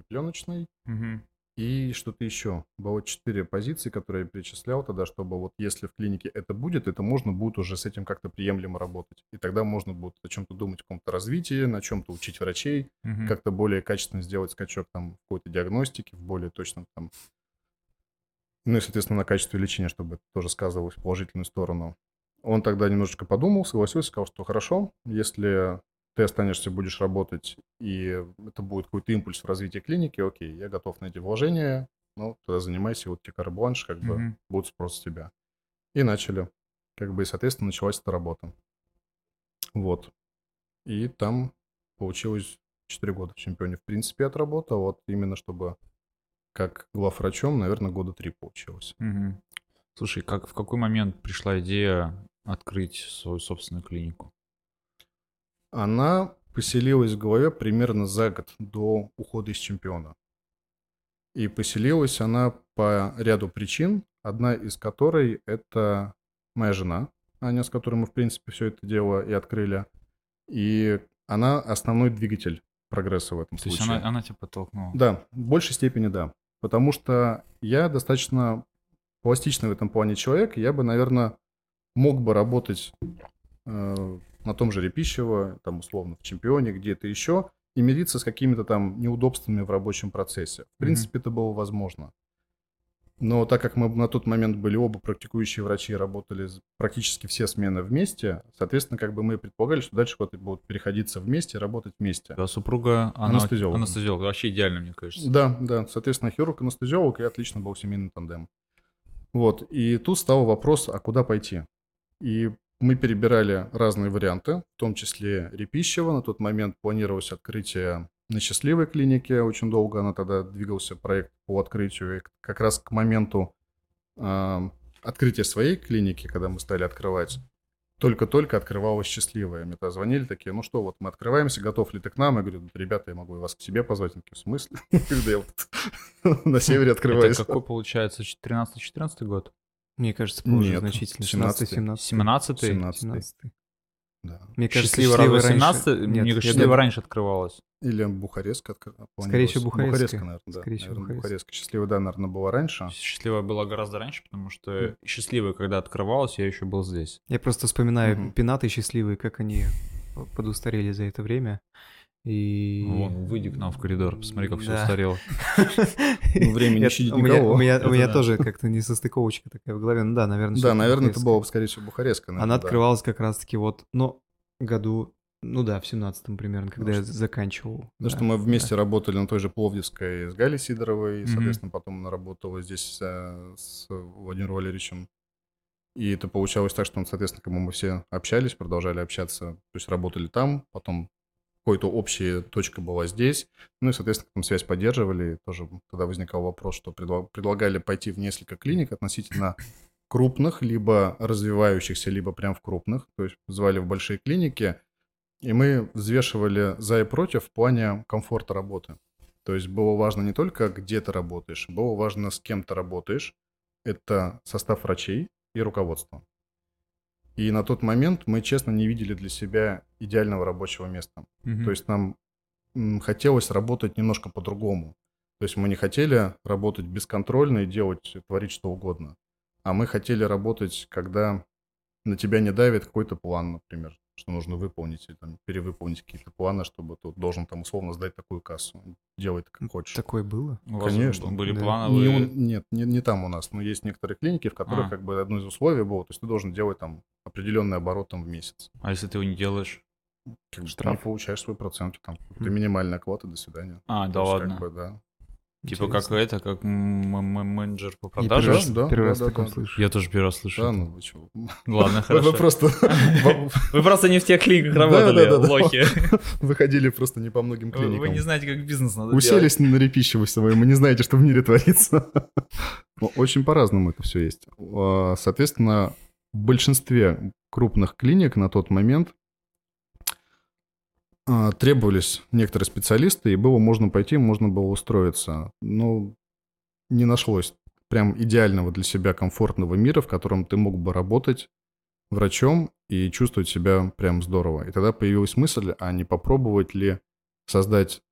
Мгм. И что-то еще. Было четыре позиции, которые я перечислял тогда, чтобы вот если в клинике это будет, это можно будет уже с этим как-то приемлемо работать. И тогда можно будет о чем-то думать, о каком-то развитии, на чем-то учить врачей, Мгм. как-то более качественно сделать скачок там в какой-то диагностике, в более точном там... Ну и, соответственно, на качестве лечения, чтобы это тоже сказывалось в положительную сторону. Он тогда немножечко подумал, согласился, сказал, что хорошо, если ты останешься, будешь работать, и это будет какой-то импульс в развитии клиники, окей, я готов на эти вложения, ну, тогда занимайся, вот тебе карбланш, как бы Мгм. будет спрос с тебя. И начали. Как бы, и, соответственно, началась эта работа. Вот. И там получилось 4 года в чемпионе, в принципе, отработал. Вот именно чтобы как главврачом, наверное, года три получилось. Мгм. Слушай, как, в какой момент пришла идея открыть свою собственную клинику? Она поселилась в голове примерно за год до ухода из чемпиона. И поселилась она по ряду причин, одна из которой это моя жена, Аня, с которой мы, в принципе, все это дело и открыли. И она основной двигатель прогресса в этом То есть случае. она, она тебя подтолкнула? Да, в большей степени да. Потому что я достаточно пластичный в этом плане человек. Я бы, наверное, мог бы работать э, на том же Репищево, там, условно, в чемпионе, где-то еще, и мириться с какими-то там неудобствами в рабочем процессе. В принципе, это было возможно. Но так как мы на тот момент были оба практикующие врачи работали практически все смены вместе, соответственно, как бы мы предполагали, что дальше вот будут переходиться вместе, работать вместе. А супруга, Анестезиолог. анестезиолог. Вообще идеально, мне кажется. Да, да, соответственно, хирург, анестезиолог, и отлично был семейный тандем. Вот, и тут стал вопрос, а куда пойти? И мы перебирали разные варианты, в том числе Репищева. На тот момент планировалось открытие на счастливой клинике. Очень долго она тогда двигался проект по открытию. И как раз к моменту а, открытия своей клиники, когда мы стали открывать, только-только открывалась счастливая. Мне тогда звонили такие, ну что, вот мы открываемся, готов ли ты к нам? Я говорю, ребята, я могу вас к себе позвать. Они такие, в смысле? Когда я вот на севере открываюсь. Это какой получается, 13-14 год? Мне кажется, позже Нет, значительно. 17-й. 17 17 17-й. 17 Да. Мне кажется, Счастливо разве раньше- 17 Мне Нет, кажется, счастливо раньше открывалась. Или Бухарестка. откр- Скорее всего, планировалась. Бухарестская. наверное, да. Скорее всего, Наверное. Бухарестская. Счастливая, да, наверное, была раньше. Счастливая была гораздо раньше, потому что счастливая, когда открывалась, я еще был здесь. Я просто вспоминаю Мгм. пенаты счастливые, как они подустарели за это время. И... Вон, выйди к нам в коридор, посмотри, как все Да. устарело. Ну, время не Я- щадит никого. у меня, тоже как-то несостыковочка такая в голове. Ну да, наверное. Да, наверное, это было, скорее всего, Бухарестка. Она открывалась как раз-таки вот, ну, году, ну да, в 17-м примерно, когда я что- заканчивал. Потому что мы вместе работали на той же Пловдивской с Галей Сидоровой, и, соответственно, потом она работала здесь э, с Владимиром Валерьевичем. И это получалось так, что, соответственно, как мы все общались, продолжали общаться, то есть работали там, потом какой-то общая точка была здесь, ну и, соответственно, там связь поддерживали. Тоже тогда возникал вопрос, что предлагали пойти в несколько клиник относительно крупных, либо развивающихся, либо прям в крупных, то есть звали в большие клиники, и мы взвешивали за и против в плане комфорта работы. То есть было важно не только, где ты работаешь, было важно, с кем ты работаешь. Это состав врачей и руководство. И на тот момент мы, честно, не видели для себя идеального рабочего места. Mm-hmm. То есть нам хотелось работать немножко по-другому. То есть мы не хотели работать бесконтрольно и делать, творить что угодно. А мы хотели работать, когда на тебя не давит какой-то план, например, что нужно выполнить или там, перевыполнить какие-то планы, чтобы ты должен там условно сдать такую кассу. Делай это как хочешь. Такое было? У вас Конечно. Были да. плановые... Не, нет, не, не там у нас, но есть некоторые клиники, в которых А. как бы одно из условий было, то есть ты должен делать там определенный оборот там в месяц. А если ты его не делаешь? Как Штраф. там получаешь свой процент, там, ты минимальная оплата, до свидания. А, да То есть, ладно. Как бы, да. Типа как это, как менеджер по Я продажам? первый раз, Да, первый да, раз да, таком да. слышу. Я тоже первый раз слышу. Да, ну вы чё. Ладно, Вы хорошо. просто Вы просто не в тех клиниках работали, лохи. выходили просто не по многим Вы вы клиникам. не знаете, как бизнес надо. Уселись на репищевую вы не знаете, что в мире творится. Ну, Очень по-разному это все есть. А, Соответственно, в большинстве крупных клиник на тот момент требовались некоторые специалисты, и было можно пойти, можно было устроиться. Но не нашлось прям идеального для себя комфортного мира, в котором ты мог бы работать врачом и чувствовать себя прям здорово. И тогда появилась мысль, а не попробовать ли создать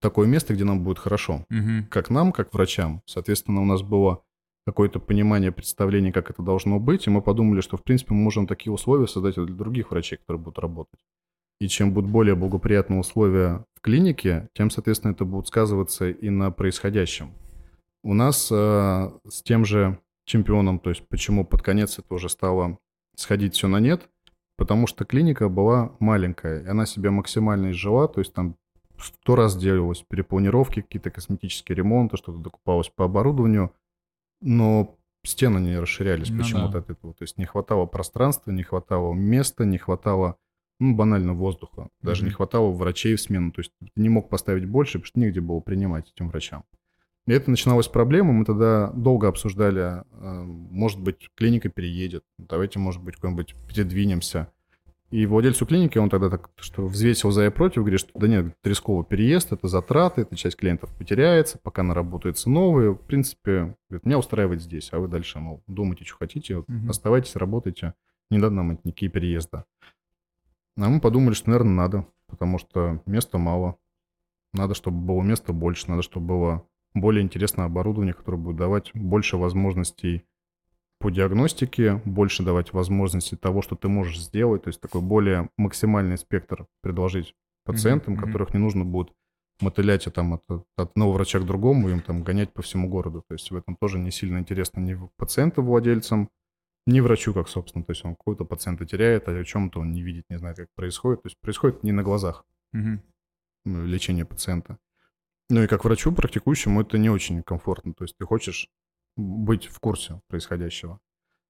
такое место, где нам будет хорошо. Мгм. Как нам, как врачам. Соответственно, у нас было какое-то понимание, представление, как это должно быть, и мы подумали, что, в принципе, мы можем такие условия создать для других врачей, которые будут работать. И чем будут более благоприятные условия в клинике, тем, соответственно, это будет сказываться и на происходящем. У нас э, с тем же чемпионом, то есть почему под конец это уже стало сходить все на нет, потому что клиника была маленькая, и она себя максимально изжила, то есть там сто раз делалось перепланировки, какие-то косметические ремонты, что-то докупалось по оборудованию, но стены не расширялись Ну почему-то да. от этого. То есть не хватало пространства, не хватало места, не хватало, ну, банально воздуха. Даже не Мгм. хватало врачей в смену. То есть ты не мог поставить больше, потому что негде было принимать этим врачам. И это начиналась проблема. Мы тогда долго обсуждали, э, может быть, клиника переедет, давайте, может быть, куда-нибудь передвинемся. И владельцу клиники он тогда так, что взвесил за и против, говорит, что да нет, это рисковый переезд, это затраты, эта часть клиентов потеряется, пока наработаются новые. В принципе, говорит, меня устраивает здесь, а вы дальше, мол, думайте, что хотите, Мгм. оставайтесь, работайте, не надо нам никакие переезда. А мы подумали, что, наверное, надо, потому что места мало. Надо, чтобы было места больше, надо, чтобы было более интересное оборудование, которое будет давать больше возможностей по диагностике, больше давать возможности того, что ты можешь сделать, то есть такой более максимальный спектр предложить пациентам, мгм. которых не нужно будет мотылять а там от, от одного врача к другому, им там гонять по всему городу. То есть в этом тоже не сильно интересно ни пациенту владельцам, ни врачу, как собственно. То есть он какой-то пациента теряет, а о чем-то он не видит, не знает, как происходит. То есть происходит не на глазах ну, лечение пациента. Ну и как врачу практикующему это не очень комфортно. То есть ты хочешь быть в курсе происходящего.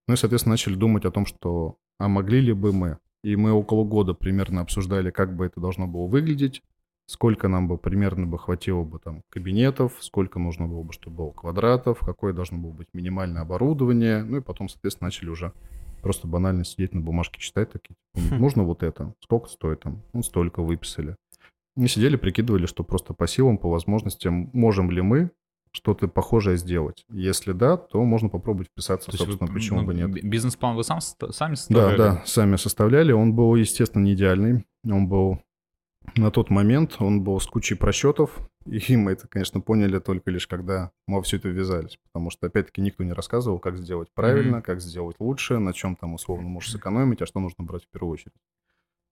Ну и, соответственно, начали думать о том, что а могли ли бы мы? И мы около года примерно обсуждали, как бы это должно было выглядеть, сколько нам бы примерно бы хватило бы там кабинетов, сколько нужно было бы, чтобы было квадратов, какое должно было быть минимальное оборудование. Ну и потом, соответственно, начали уже просто банально сидеть на бумажке, читать такие. типа, Хм. Нужно вот это. Сколько стоит там? Ну, столько выписали. И сидели, прикидывали, что просто по силам, по возможностям, можем ли мы что-то похожее сделать. Если да, то можно попробовать вписаться, То есть вы, собственно, почему ну, бы нет. би- Бизнес-план вы сам, сами Да, составляли? да, сами составляли. Он был, естественно, не идеальный. Он был на тот момент, он был с кучей просчетов. И мы это, конечно, поняли только лишь когда мы во все это ввязались. Потому что, опять-таки, никто не рассказывал, как сделать правильно, Мгм. как сделать лучше, на чем там условно можешь сэкономить, а что нужно брать в первую очередь.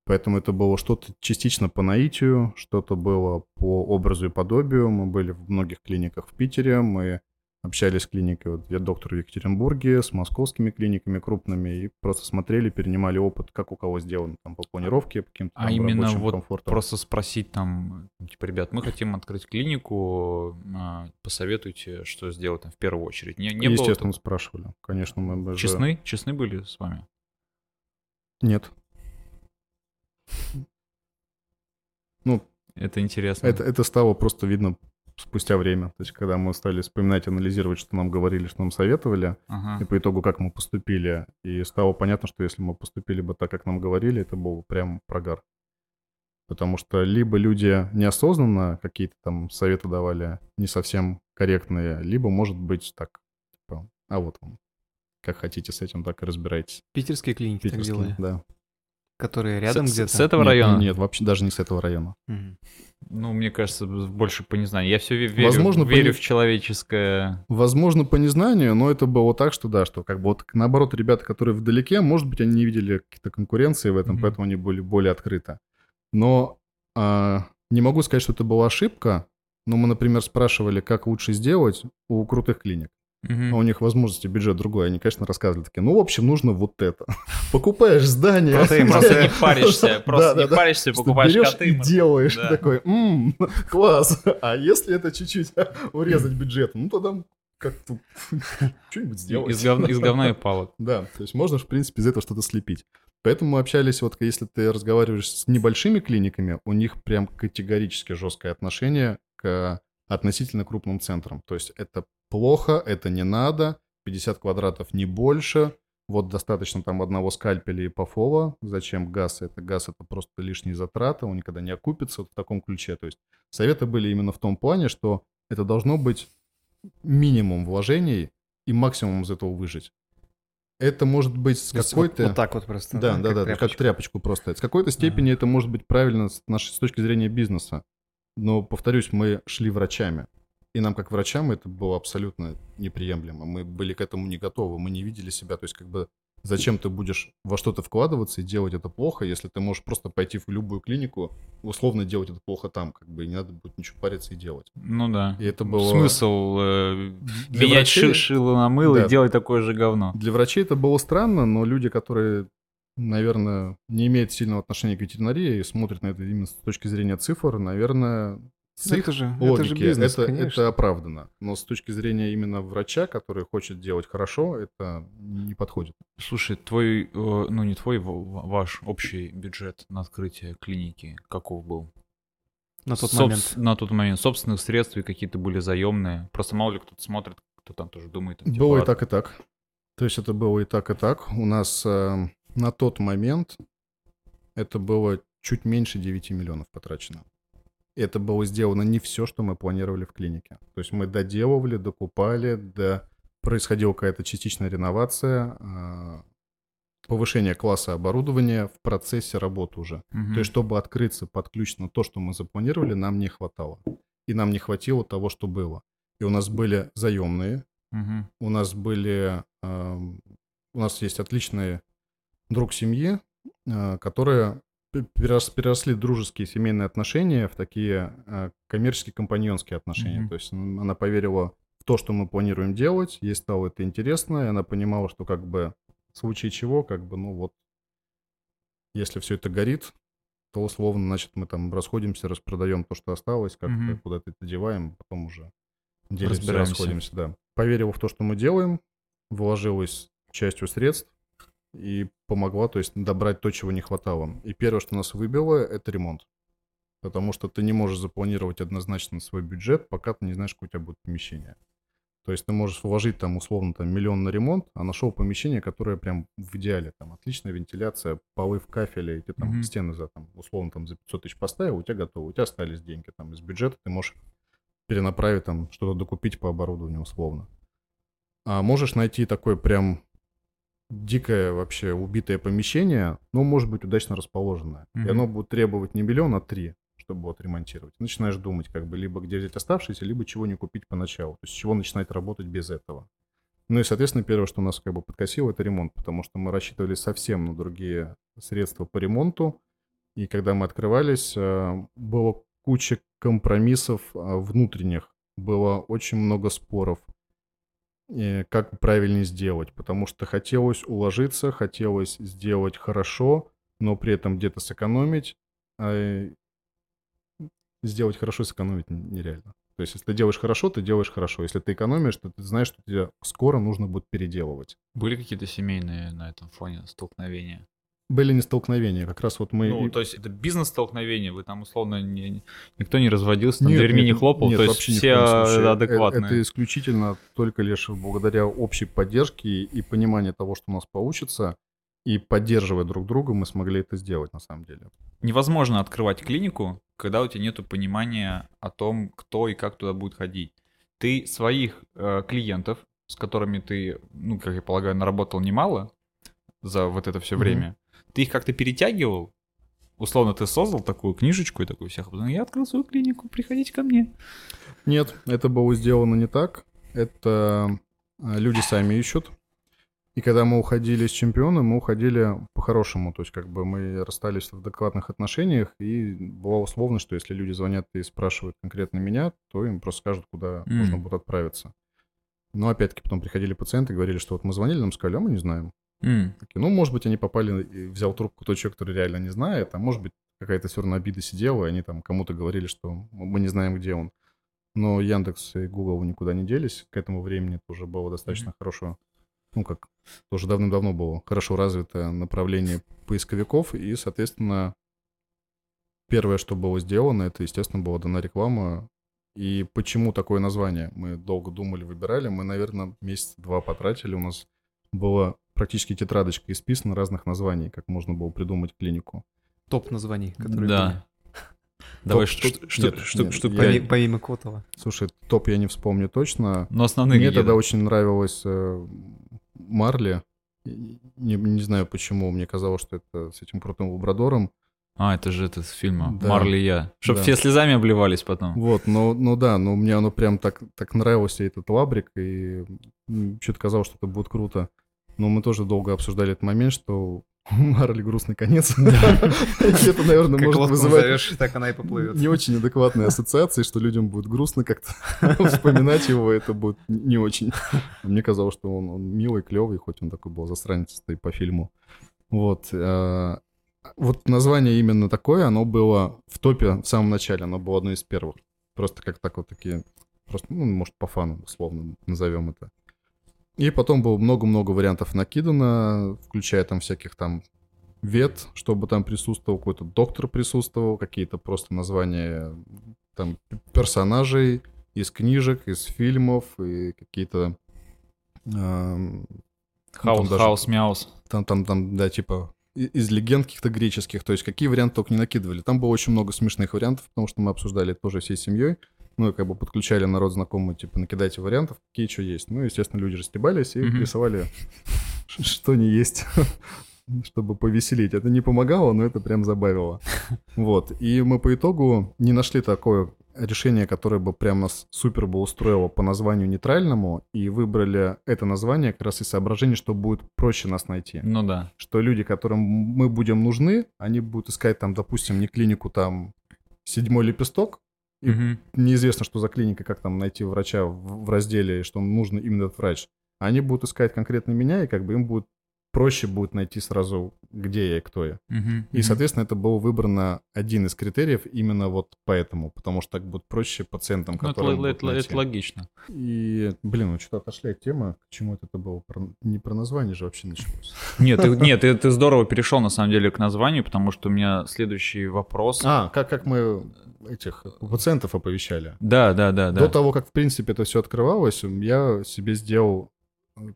Поэтому это было что-то частично по наитию, что-то было по образу и подобию. Мы были в многих клиниках в Питере, мы общались с клиникой. Вот я доктор в Екатеринбурге, с московскими клиниками крупными, и просто смотрели, перенимали опыт, как у кого сделано там по планировке, по каким-то А именно вот комфортам. просто спросить там, типа, ребят, мы хотим открыть клинику, а, посоветуйте, что сделать там в первую очередь. Не, не было Естественно, спрашивали. Конечно, мы бы такого? же- Честны? Честны были с вами? Нет. Ну, Это интересно. это, это стало просто видно спустя время. То есть, когда мы стали вспоминать, анализировать, что нам говорили, что нам советовали, Ага. и по итогу, как мы поступили. И стало понятно, что если мы поступили бы так, как нам говорили, это был бы прям прогар. Потому что либо люди неосознанно какие-то там советы давали не совсем корректные, либо, может быть, так, типа, а вот вам, как хотите с этим, так и разбирайтесь. Питерские клиники так Питерские, делали, да. Которые рядом С- где-то. С этого Нет, района? Нет, вообще даже не с этого района. Мгм. Ну, мне кажется, больше по незнанию. Я все верю, Возможно, по верю не- в человеческое... Возможно, по незнанию, но это было так, что да, что как бы вот наоборот, ребята, которые вдалеке, может быть, они не видели какие-то конкуренции в этом, Мгм. поэтому они были более открыты. Но а, не могу сказать, что это была ошибка, но мы, например, спрашивали, как лучше сделать у крутых клиник. А у них возможности, бюджет другой. Они, конечно, рассказывали такие, ну, в общем, нужно вот это. Покупаешь здание. Просто, просто не паришься, просто Да, не да, да. паришься, Что покупаешь берешь коты. и делаешь. Да. Такой, «М, класс. А если это чуть-чуть урезать бюджет, ну, тогда как-то что-нибудь сделать. Из говна, из говна и палок. Да, то есть можно, в принципе, из этого что-то слепить. Поэтому мы общались, вот если ты разговариваешь с небольшими клиниками, у них прям категорически жесткое отношение к относительно крупным центрам. То есть это плохо, это не надо, 50 квадратов не больше, вот достаточно там одного скальпеля и пафола. Зачем газ? Это газ, это просто лишние затраты, он никогда не окупится вот в таком ключе. То есть советы были именно в том плане, что это должно быть минимум вложений и максимум из этого выжить. Это может быть с какой-то... Вот, вот так вот просто. Да, да, да, как тряпочку просто. С какой-то степени это может быть правильно с нашей с точки зрения бизнеса. Но, повторюсь, мы шли врачами. И нам, как врачам, это было абсолютно неприемлемо. Мы были к этому не готовы. Мы не видели себя. То есть, как бы, зачем ты будешь во что-то вкладываться и делать это плохо, если ты можешь просто пойти в любую клинику, условно делать это плохо там, как бы, и не надо будет ничего париться и делать. Ну да. И это было... Смысл э, Для менять врачей- ши- шило на мыло Да. и делать такое же говно. Для врачей это было странно, но люди, которые, наверное, не имеют сильного отношения к ветеринарии и смотрят на это именно с точки зрения цифр, наверное, с их это же, логики это же бизнес, это, конечно. это оправдано. Но с точки зрения именно врача, который хочет делать хорошо, это не подходит. Слушай, твой, э, ну не твой, ваш общий бюджет на открытие клиники каков был? На тот Собс- момент. На тот момент. Собственных средств и какие-то были заемные. Просто мало ли кто-то смотрит, кто там тоже думает. там, типа, было и «А, так, и так. То есть это было и так, и так. У нас э, на тот момент это было чуть меньше 9 миллионов потрачено. Это было сделано не все, что мы планировали в клинике. То есть мы доделывали, докупали, да, происходила какая-то частичная реновация, э, повышение класса оборудования в процессе работы уже. мгм. То есть, чтобы открыться под ключ на то, что мы запланировали, нам не хватало. И нам не хватило того, что было. И у нас были заемные, Мгм. у нас были... эм, у нас есть отличный друг семьи, э, перерос- переросли дружеские семейные отношения в такие э, коммерческие компаньонские отношения. Мгм. То есть она поверила в то, что мы планируем делать, ей стало это интересно, и она понимала, что как бы в случае чего, как бы, ну вот, если все это горит, то условно, значит, мы там расходимся, распродаем то, что осталось, как-то Мгм. куда-то это деваем, потом уже делимся, расходимся, да. Поверила в то, что мы делаем, вложилась частью средств и помогла, то есть добрать то, чего не хватало. И первое, что нас выбило, это ремонт. Потому что ты не можешь запланировать однозначно свой бюджет, пока ты не знаешь, какое у тебя будет помещение. То есть ты можешь вложить там условно там миллион на ремонт, а нашел помещение, которое прям в идеале, там отличная вентиляция, полы в кафеле, и ты там Мгм. стены за там условно там за 500 тысяч поставил, у тебя готово, у тебя остались деньги там из бюджета, ты можешь перенаправить там что-то докупить по оборудованию условно. А можешь найти такое прям дикое вообще убитое помещение, но может быть удачно расположенное. И Мгм. оно будет требовать не миллион, а три, чтобы отремонтировать. Начинаешь думать, как бы, либо где взять оставшиеся, либо чего не купить поначалу. То есть с чего начинать работать без этого. Ну и, соответственно, первое, что нас как бы подкосило, это ремонт, потому что мы рассчитывали совсем на другие средства по ремонту. И когда мы открывались, э, было куча компромиссов э, внутренних, было очень много споров. Как правильнее сделать, потому что хотелось уложиться, хотелось сделать хорошо, но при этом где-то сэкономить. А сделать хорошо, сэкономить нереально. То есть, если ты делаешь хорошо, ты делаешь хорошо. Если ты экономишь, то ты знаешь, что тебе скоро нужно будет переделывать. Были какие-то семейные на этом фоне столкновения? Были не столкновения, как раз вот мы... Ну, то есть это бизнес-столкновение, вы там условно не, никто не разводился, там Нет, дверьми нет, не хлопал, нет, то есть все. Э, адекватные. Это исключительно только лишь благодаря общей поддержке и пониманию того, что у нас получится, и поддерживая друг друга, мы смогли это сделать на самом деле. Невозможно открывать клинику, когда у тебя нет понимания о том, кто и как туда будет ходить. Ты своих э, клиентов, с которыми ты, ну, как я полагаю, наработал немало за вот это все время, ты их как-то перетягивал, условно ты создал такую книжечку и такую всех, я открыл свою клинику, приходите ко мне. Нет, это было сделано не так. Это э, люди сами ищут. И когда мы уходили с чемпиона, мы уходили по-хорошему. То есть как бы мы расстались в адекватных отношениях, и была условность, что если люди звонят и спрашивают конкретно меня, то им просто скажут, куда М. нужно будет отправиться. Но опять-таки потом приходили пациенты говорили, что вот мы звонили, нам сказали, а мы не знаем. Такие, ну, может быть, они попали и взял трубку тот человек, который реально не знает, а может быть, какая-то все равно обида сидела, и они там кому-то говорили, что мы не знаем, где он. Но Яндекс и Google никуда не делись. К этому времени это уже было достаточно хорошо, ну, как тоже давным-давно было хорошо развитое направление поисковиков, и, соответственно, первое, что было сделано, это, естественно, была дана реклама. И почему такое название? Мы долго думали, выбирали. Мы, наверное, месяц-два потратили. У нас была практически тетрадочка исписана разных названий, как можно было придумать клинику. Топ названий, которые Да. Давай Топ- топ- ш- нет, штук нет, штук я- были. Помимо Котова. Слушай, топ я не вспомню точно. Но основные Мне тогда очень нравилась э, Марли. Не, не знаю почему, мне казалось, что это с этим крутым лабрадором. А, это же это с фильма Да. Марли и я. Чтобы Да. все слезами обливались потом. Вот, но, ну да, но мне оно прям так, так нравился, этот лабрик, и что-то казалось, что это будет круто. Но мы тоже долго обсуждали этот момент, что Марли грустный конец. Это, наверное, может лодку вызывать так она и поплывет. не очень адекватные ассоциации, что людям будет грустно как-то вспоминать его, это будет не очень. Мне казалось, что он, милый, клевый, хоть он такой был засранец и по фильму. Вот. э, Вот название именно такое, оно было в топе в самом начале, оно было одно из первых. Просто как так вот такие, просто, ну, может, по фану, условно, назовем это. И потом было много-много вариантов накидано, включая там всяких там вет, чтобы там присутствовал какой-то доктор присутствовал, какие-то просто названия там персонажей из книжек, из фильмов и какие-то эм, Хаус, там даже- хаус, мяус. там, там, там, да, типа из легенд каких-то греческих, то есть какие варианты только не накидывали. Там было очень много смешных вариантов, потому что мы обсуждали это тоже всей семьей. Ну, и как бы подключали народ знакомый, типа, накидайте вариантов, какие что есть. Ну, естественно, люди расстебались и Мгм. рисовали, что не есть, чтобы повеселить. Это не помогало, но это прям забавило. Вот. И мы по итогу не нашли такое решение, которое бы прям нас супер бы устроило по названию нейтральному, и выбрали это название как раз из соображений, что будет проще нас найти Ну да. что люди, которым мы будем нужны, они будут искать там, допустим, не клинику там седьмой лепесток, И- Мгм. неизвестно, что за клиника, как там найти врача в, в разделе, что нужно именно этот врач. Они будут искать конкретно меня, и как бы им будет проще будет найти сразу, где я и кто я. Мгм. И, Мгм. соответственно, это был выбрано один из критериев именно вот поэтому, потому что так будет проще пациентам, Ну, это, это- это логично. И, блин, ну что-то отошли от темы. К чему это было? Про- Не про название же вообще началось. Нет, ты, нет, ты, ты здорово перешел на самом деле к названию, потому что у меня следующий вопрос. А, как, как мы этих пациентов оповещали. Да, да, да, да. До того, как, в принципе, это все открывалось, я себе сделал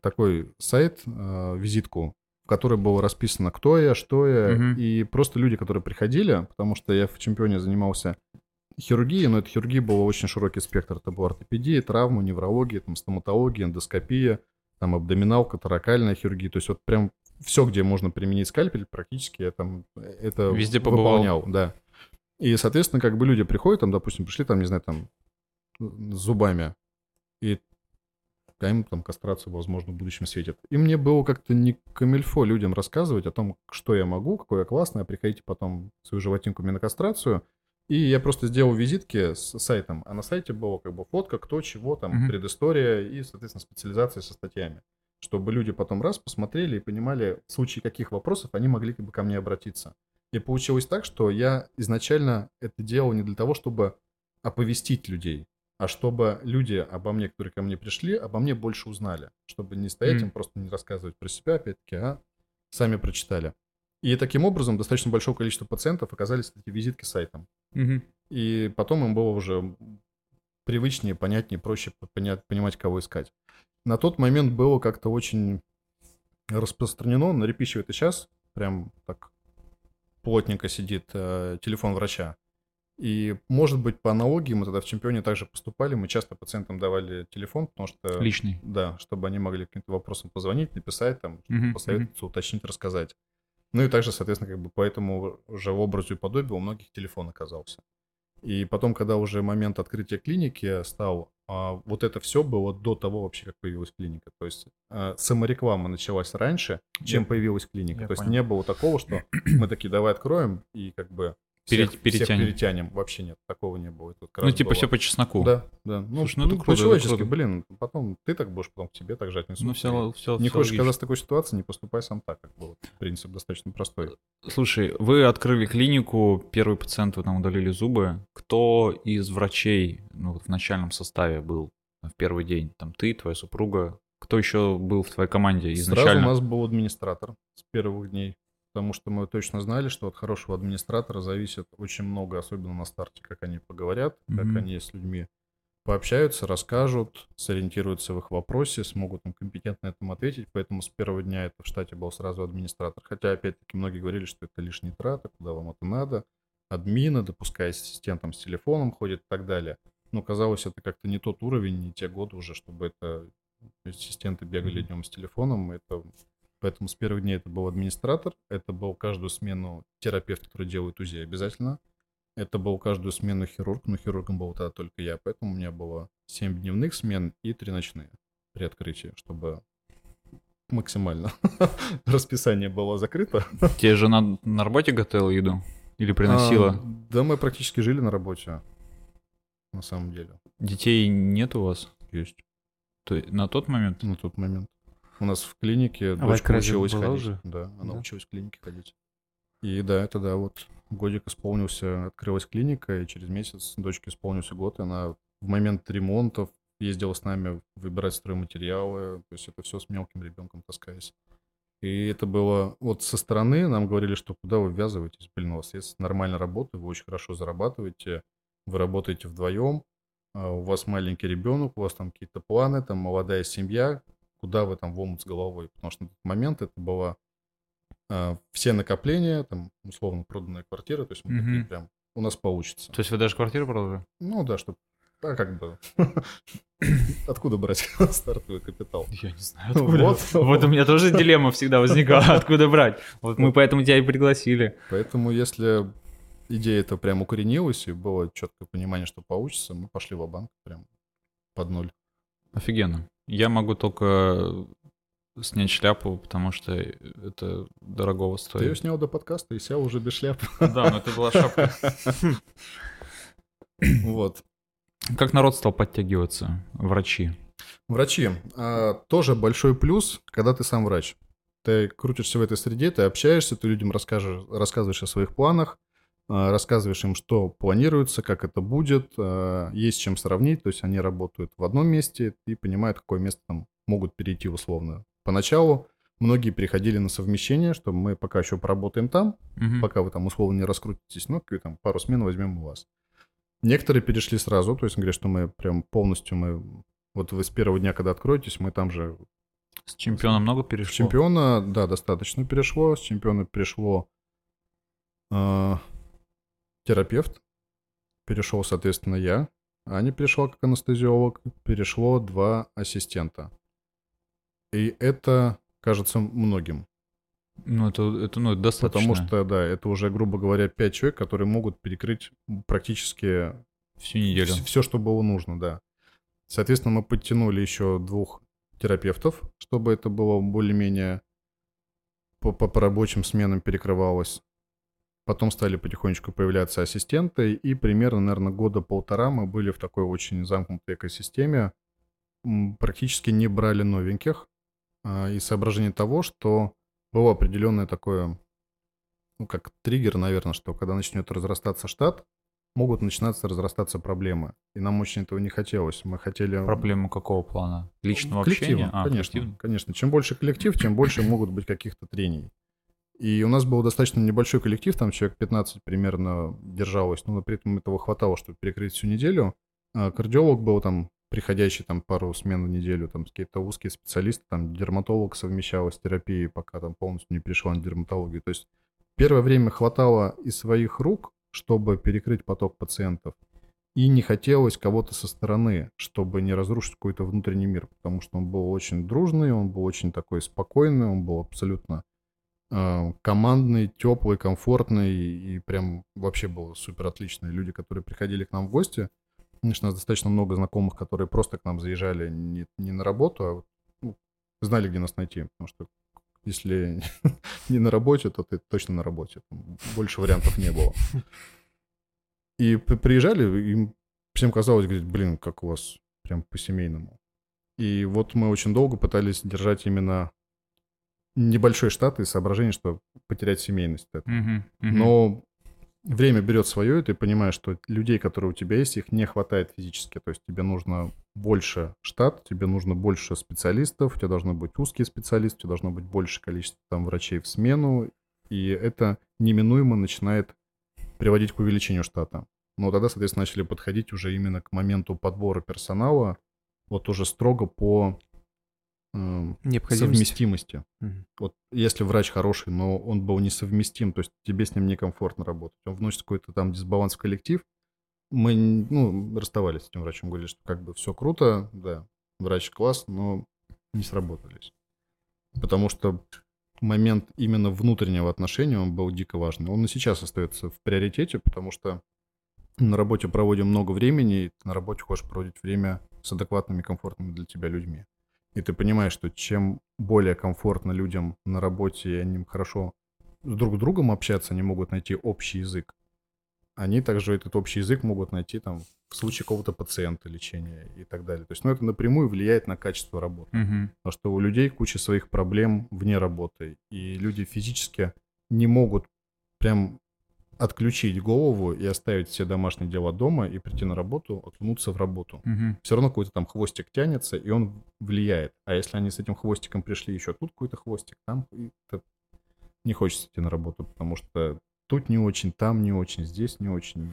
такой сайт, э, визитку, в которой было расписано, кто я, что я, Мгм. и просто люди, которые приходили, потому что я в чемпионе занимался хирургией, но это хирургия был очень широкий спектр. Это была ортопедия, травма, неврология, там, стоматология, эндоскопия, там, абдоминалка, таракальная хирургия. То есть вот прям все, где можно применить скальпель, практически я там это Везде побывал. выполнял, да. И, соответственно, как бы люди приходят, там, допустим, пришли, там, не знаю, там, зубами, и а им там кастрацию, возможно, в будущем светит. И мне было как-то не камильфо людям рассказывать о том, что я могу, какой я классный, а приходите потом свою животинку мне на кастрацию. И я просто сделал визитки с сайтом, а на сайте была как бы фотка, кто, чего, там, Мгм. предыстория и, соответственно, специализация со статьями. Чтобы люди потом раз посмотрели и понимали, в случае каких вопросов они могли как бы ко мне обратиться. И получилось так, что я изначально это делал не для того, чтобы оповестить людей, а чтобы люди обо мне, которые ко мне пришли, обо мне больше узнали. Чтобы не стоять Мгм. им просто не рассказывать про себя, опять-таки, а сами прочитали. И таким образом достаточно большое количество пациентов оказались эти визитки сайтом. Мгм. И потом им было уже привычнее, понятнее, проще понять, понимать, кого искать. На тот момент было как-то очень распространено, на репище это сейчас прям так плотненько сидит э, телефон врача. И, может быть, по аналогии мы тогда в чемпионе также поступали, мы часто пациентам давали телефон, потому что... Личный. Да, чтобы они могли каким-то вопросом позвонить, написать, там, Мгм, посоветоваться, уточнить, рассказать. Ну и также, соответственно, как бы по этому же образу и подобию у многих телефон оказался. И потом, когда уже момент открытия клиники стал, а, вот это все было до того вообще, как появилась клиника. То есть а, самореклама началась раньше, чем Я- появилась клиника. я То есть понял. не было такого, что мы такие, давай откроем и как бы всех, Пере- перетянем. всех перетянем. Вообще нет, такого не было. Это как Ну, типа было- все по чесноку. Да, да. Ну, Слушай, ну это ну, круто, это по-человечески, круто. блин, потом ты так будешь, потом к тебе так же отнесутся. Ну, все, все, Не хочешь оказаться в такой ситуации, не поступай сам так, как бы. вот Принцип достаточно простой. Слушай, вы открыли клинику, первый пациент вы там удалили зубы. Кто из врачей ну, вот в начальном составе был в первый день? Там ты, твоя супруга. Кто еще был в твоей команде Сразу изначально? у нас был администратор с первых дней, потому что мы точно знали, что от хорошего администратора зависит очень много, особенно на старте, как они поговорят, как Мгм. они с людьми пообщаются, расскажут, сориентируются в их вопросе, смогут им компетентно этому ответить. Поэтому с первого дня это в штате был сразу администратор. Хотя, опять-таки, многие говорили, что это лишние траты, куда вам это надо. Админы, допуская ассистентом с телефоном ходит и так далее. Но казалось, это как-то не тот уровень, не те годы уже, чтобы это ассистенты бегали днем с телефоном. Это... Поэтому с первых дней это был администратор, это был каждую смену терапевт, который делает УЗИ обязательно. Это был каждую смену хирург, но хирургом был тогда только я, поэтому у меня было 7 дневных смен и 3 ночные при открытии, чтобы максимально расписание было закрыто. Тебе жена на работе готовила еду? Или приносила? А, да, мы практически жили на работе, на самом деле. Детей нет у вас? Есть То есть на тот момент? на тот момент. У нас в клинике А дочка училась ходить. уже? Да, она Да. училась в клинике ходить. И да, это да, вот годик исполнился, открылась клиника, и через месяц дочке исполнился год, и она в момент ремонтов ездила с нами выбирать стройматериалы, то есть это все с мелким ребенком таскаясь. И это было вот со стороны нам говорили, что куда вы ввязываетесь, блин, у вас есть нормальная работа, вы очень хорошо зарабатываете, вы работаете вдвоем, а у вас маленький ребенок, у вас там какие-то планы, там молодая семья, куда вы там в омут с головой, потому что на тот момент это была а, все накопления, там условно проданная квартира, то есть мы такие Мгм. прям, у нас получится. То есть вы даже квартиру продали? Ну да, чтобы, да, как бы, откуда брать стартовый капитал? Я не знаю, откуда. Вот, вот у меня тоже дилемма всегда возникала, откуда брать. Вот мы поэтому тебя и пригласили. Поэтому если идея это прям укоренилась и было четкое понимание, что получится, мы пошли в банк прям под ноль. Офигенно. Я могу только снять шляпу, потому что это дорогого Ты ее стоит. снял до подкаста и сел уже без шляпы. Да, но это была шапка. Вот. Как народ стал подтягиваться? Врачи. Врачи. а, тоже большой плюс, когда ты сам врач. Ты крутишься в этой среде, ты общаешься, ты людям расскажешь, рассказываешь о своих планах, рассказываешь им, что планируется, как это будет, а, есть с чем сравнить, то есть они работают в одном месте и понимают, какое место там могут перейти условно. Поначалу многие переходили на совмещение, что мы пока еще поработаем там, Мгм. пока вы там условно не раскрутитесь, ну, там пару смен возьмем у вас. Некоторые перешли сразу, то есть говорят, что мы прям полностью, мы вот вы с первого дня, когда откроетесь, мы там же С чемпиона много с перешло? чемпиона, да, достаточно перешло, с чемпиона перешло э, терапевт, перешел, соответственно, я, Аня перешла как анестезиолог, перешло два ассистента. И это кажется многим. Ну, это, это ну, достаточно. Потому что, да, это уже, грубо говоря, пять человек, которые могут перекрыть практически Всю неделю. все, что было нужно, да. Соответственно, мы подтянули еще двух терапевтов, чтобы это было более-менее по, по, по рабочим сменам перекрывалось. Потом стали потихонечку появляться ассистенты, и примерно, наверное, года полтора мы были в такой очень замкнутой экосистеме, практически не брали новеньких, а, и соображение того, что было определенное такое, ну, как триггер, наверное, что когда начнет разрастаться штат, могут начинаться разрастаться проблемы. И нам очень этого не хотелось. Мы хотели... Проблему какого плана? Личного Коллективно, общения? А, конечно, коллективно. конечно. Чем больше коллектив, тем больше могут быть каких-то трений. И у нас был достаточно небольшой коллектив, там человек 15 примерно держалось, но при этом этого хватало, чтобы перекрыть всю неделю. А кардиолог был там приходящий там пару смен в неделю, там какие-то узкие специалисты, там дерматолог совмещалась с терапией, пока там полностью не перешла на дерматологию. То есть первое время хватало из своих рук, чтобы перекрыть поток пациентов, и не хотелось кого-то со стороны, чтобы не разрушить какой-то внутренний мир, потому что он был очень дружный, он был очень такой спокойный, он был абсолютно командный, теплый, комфортный, и прям вообще был супер отличный. Люди, которые приходили к нам в гости, конечно, у нас достаточно много знакомых, которые просто к нам заезжали не, не на работу, а ну, знали, где нас найти, потому что если не на работе, то ты точно на работе. Больше вариантов не было. И при- приезжали, им всем казалось, говорит, блин, как у вас прям по-семейному. И вот мы очень долго пытались держать именно небольшой штат из соображения, что потерять семейность. этого. Мгм, мгм. Но время берет свое, и ты понимаешь, что людей, которые у тебя есть, их не хватает физически. То есть тебе нужно больше штат, тебе нужно больше специалистов, у тебя должны быть узкие специалисты, у тебя должно быть больше количество там врачей в смену, и это неминуемо начинает приводить к увеличению штата. Но тогда, соответственно, начали подходить уже именно к моменту подбора персонала, вот уже строго по эм, Необходимость. совместимости. Мгм. Вот если врач хороший, но он был несовместим, то есть тебе с ним некомфортно работать, он вносит какой-то там дисбаланс в коллектив, мы, ну, расставались с этим врачом, говорили, что как бы все круто, да, врач класс, но не сработались. Потому что момент именно внутреннего отношения, он был дико важный. Он и сейчас остается в приоритете, потому что на работе проводим много времени, и ты на работе хочешь проводить время с адекватными, комфортными для тебя людьми. И ты понимаешь, что чем более комфортно людям на работе, и они хорошо с друг с другом общаться, они могут найти общий язык. Они также этот общий язык могут найти там в случае какого-то пациента лечения и так далее. То есть, ну, это напрямую влияет на качество работы. Мгм. Потому что у людей куча своих проблем вне работы. И люди физически не могут прям отключить голову и оставить все домашние дела дома и прийти на работу, окунуться в работу. Мгм. Все равно какой-то там хвостик тянется, и он влияет. А если они с этим хвостиком пришли еще тут какой-то хвостик, там это не хочется идти на работу, потому что тут не очень, там не очень, здесь не очень.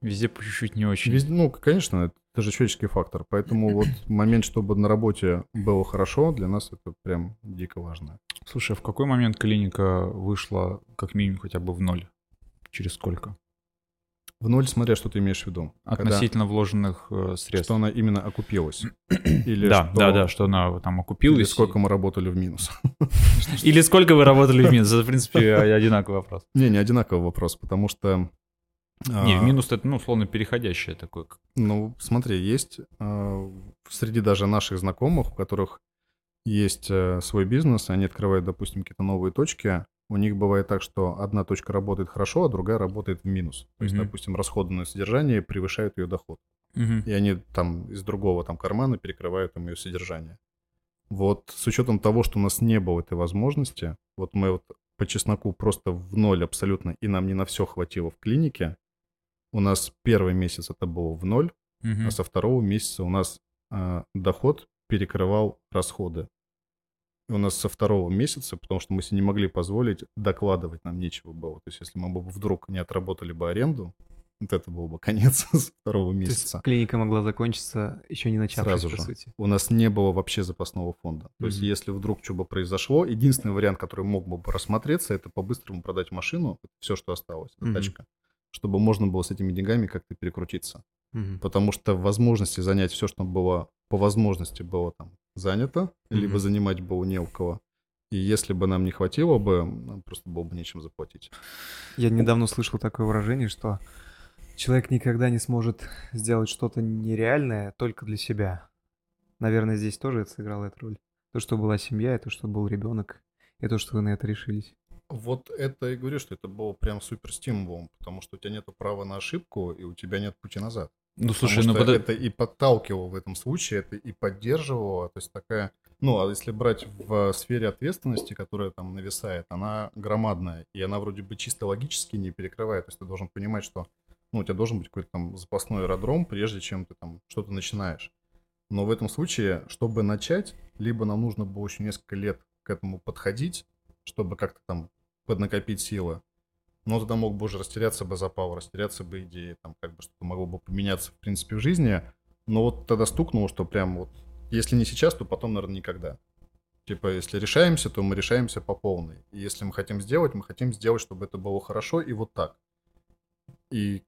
Везде по чуть-чуть не очень. Везде- ну, конечно, это же человеческий фактор. Поэтому вот момент, чтобы на работе было хорошо, для нас это прям дико важно. Слушай, а в какой момент клиника вышла как минимум хотя бы в ноль? Через сколько? В ноль смотря, что ты имеешь в виду. Когда- Относительно вложенных э, средств. что она именно окупилась. Или да, что- да, да, что она там Или окупилась. сколько мы работали в минус. Или сколько вы работали в минус? Это, в принципе, одинаковый вопрос. Не, не одинаковый вопрос, потому что... Не, в а, минус это, ну, условно, переходящее такое. Ну, смотри, есть а, среди даже наших знакомых, у которых есть э, свой бизнес, они открывают, допустим, какие-то новые точки, у них бывает так, что одна точка работает хорошо, а другая работает в минус. То есть, Мгм. допустим, расходы на содержание превышают ее доход. Мгм. и они там из другого там кармана перекрывают там ее содержание. Вот с учетом того, что у нас не было этой возможности, вот мы вот по чесноку просто в ноль абсолютно, и нам не на все хватило в клинике, у нас первый месяц это было в ноль, Мгм. а со второго месяца у нас а, доход перекрывал расходы. У нас со второго месяца, потому что мы себе не могли позволить, докладывать нам нечего было. То есть если мы бы вдруг не отработали бы аренду, вот это был бы конец со второго То есть месяца. клиника могла закончиться еще не начавшись, Сразу по же. сути. у нас не было вообще запасного фонда. То есть, Мгм. если вдруг что бы произошло, единственный вариант, который мог бы рассмотреться, это по-быстрому продать машину, все, что осталось, Мгм. тачка, чтобы можно было с этими деньгами как-то перекрутиться. Мгм. Потому что возможности занять все, что было по возможности было там занято, либо Мгм. занимать было не у кого. И если бы нам не хватило бы, нам просто было бы нечем заплатить. Я недавно слышал такое выражение, что человек никогда не сможет сделать что-то нереальное только для себя. Наверное, здесь тоже это сыграло эту роль. То, что была семья, и то, что был ребенок, и то, что вы на это решились. Вот это и говорю, что это было прям супер стимулом, потому что у тебя нет права на ошибку, и у тебя нет пути назад. Ну, слушай, Потому ну подо- это и подталкивало в этом случае, это и поддерживало. То есть такая, ну, а если брать в сфере ответственности, которая там нависает, она громадная, и она вроде бы чисто логически не перекрывает. То есть ты должен понимать, что ну, у тебя должен быть какой-то там запасной аэродром, прежде чем ты там что-то начинаешь. Но в этом случае, чтобы начать, либо нам нужно было еще несколько лет к этому подходить, чтобы как-то там поднакопить силы, но тогда мог бы уже растеряться бы запал, растеряться бы идеи, там как бы что-то могло бы поменяться в принципе в жизни. Но вот тогда стукнуло, что прям вот, если не сейчас, то потом, наверное, никогда. Типа, если решаемся, то мы решаемся по полной. И если мы хотим сделать, мы хотим сделать, чтобы это было хорошо и вот так. И,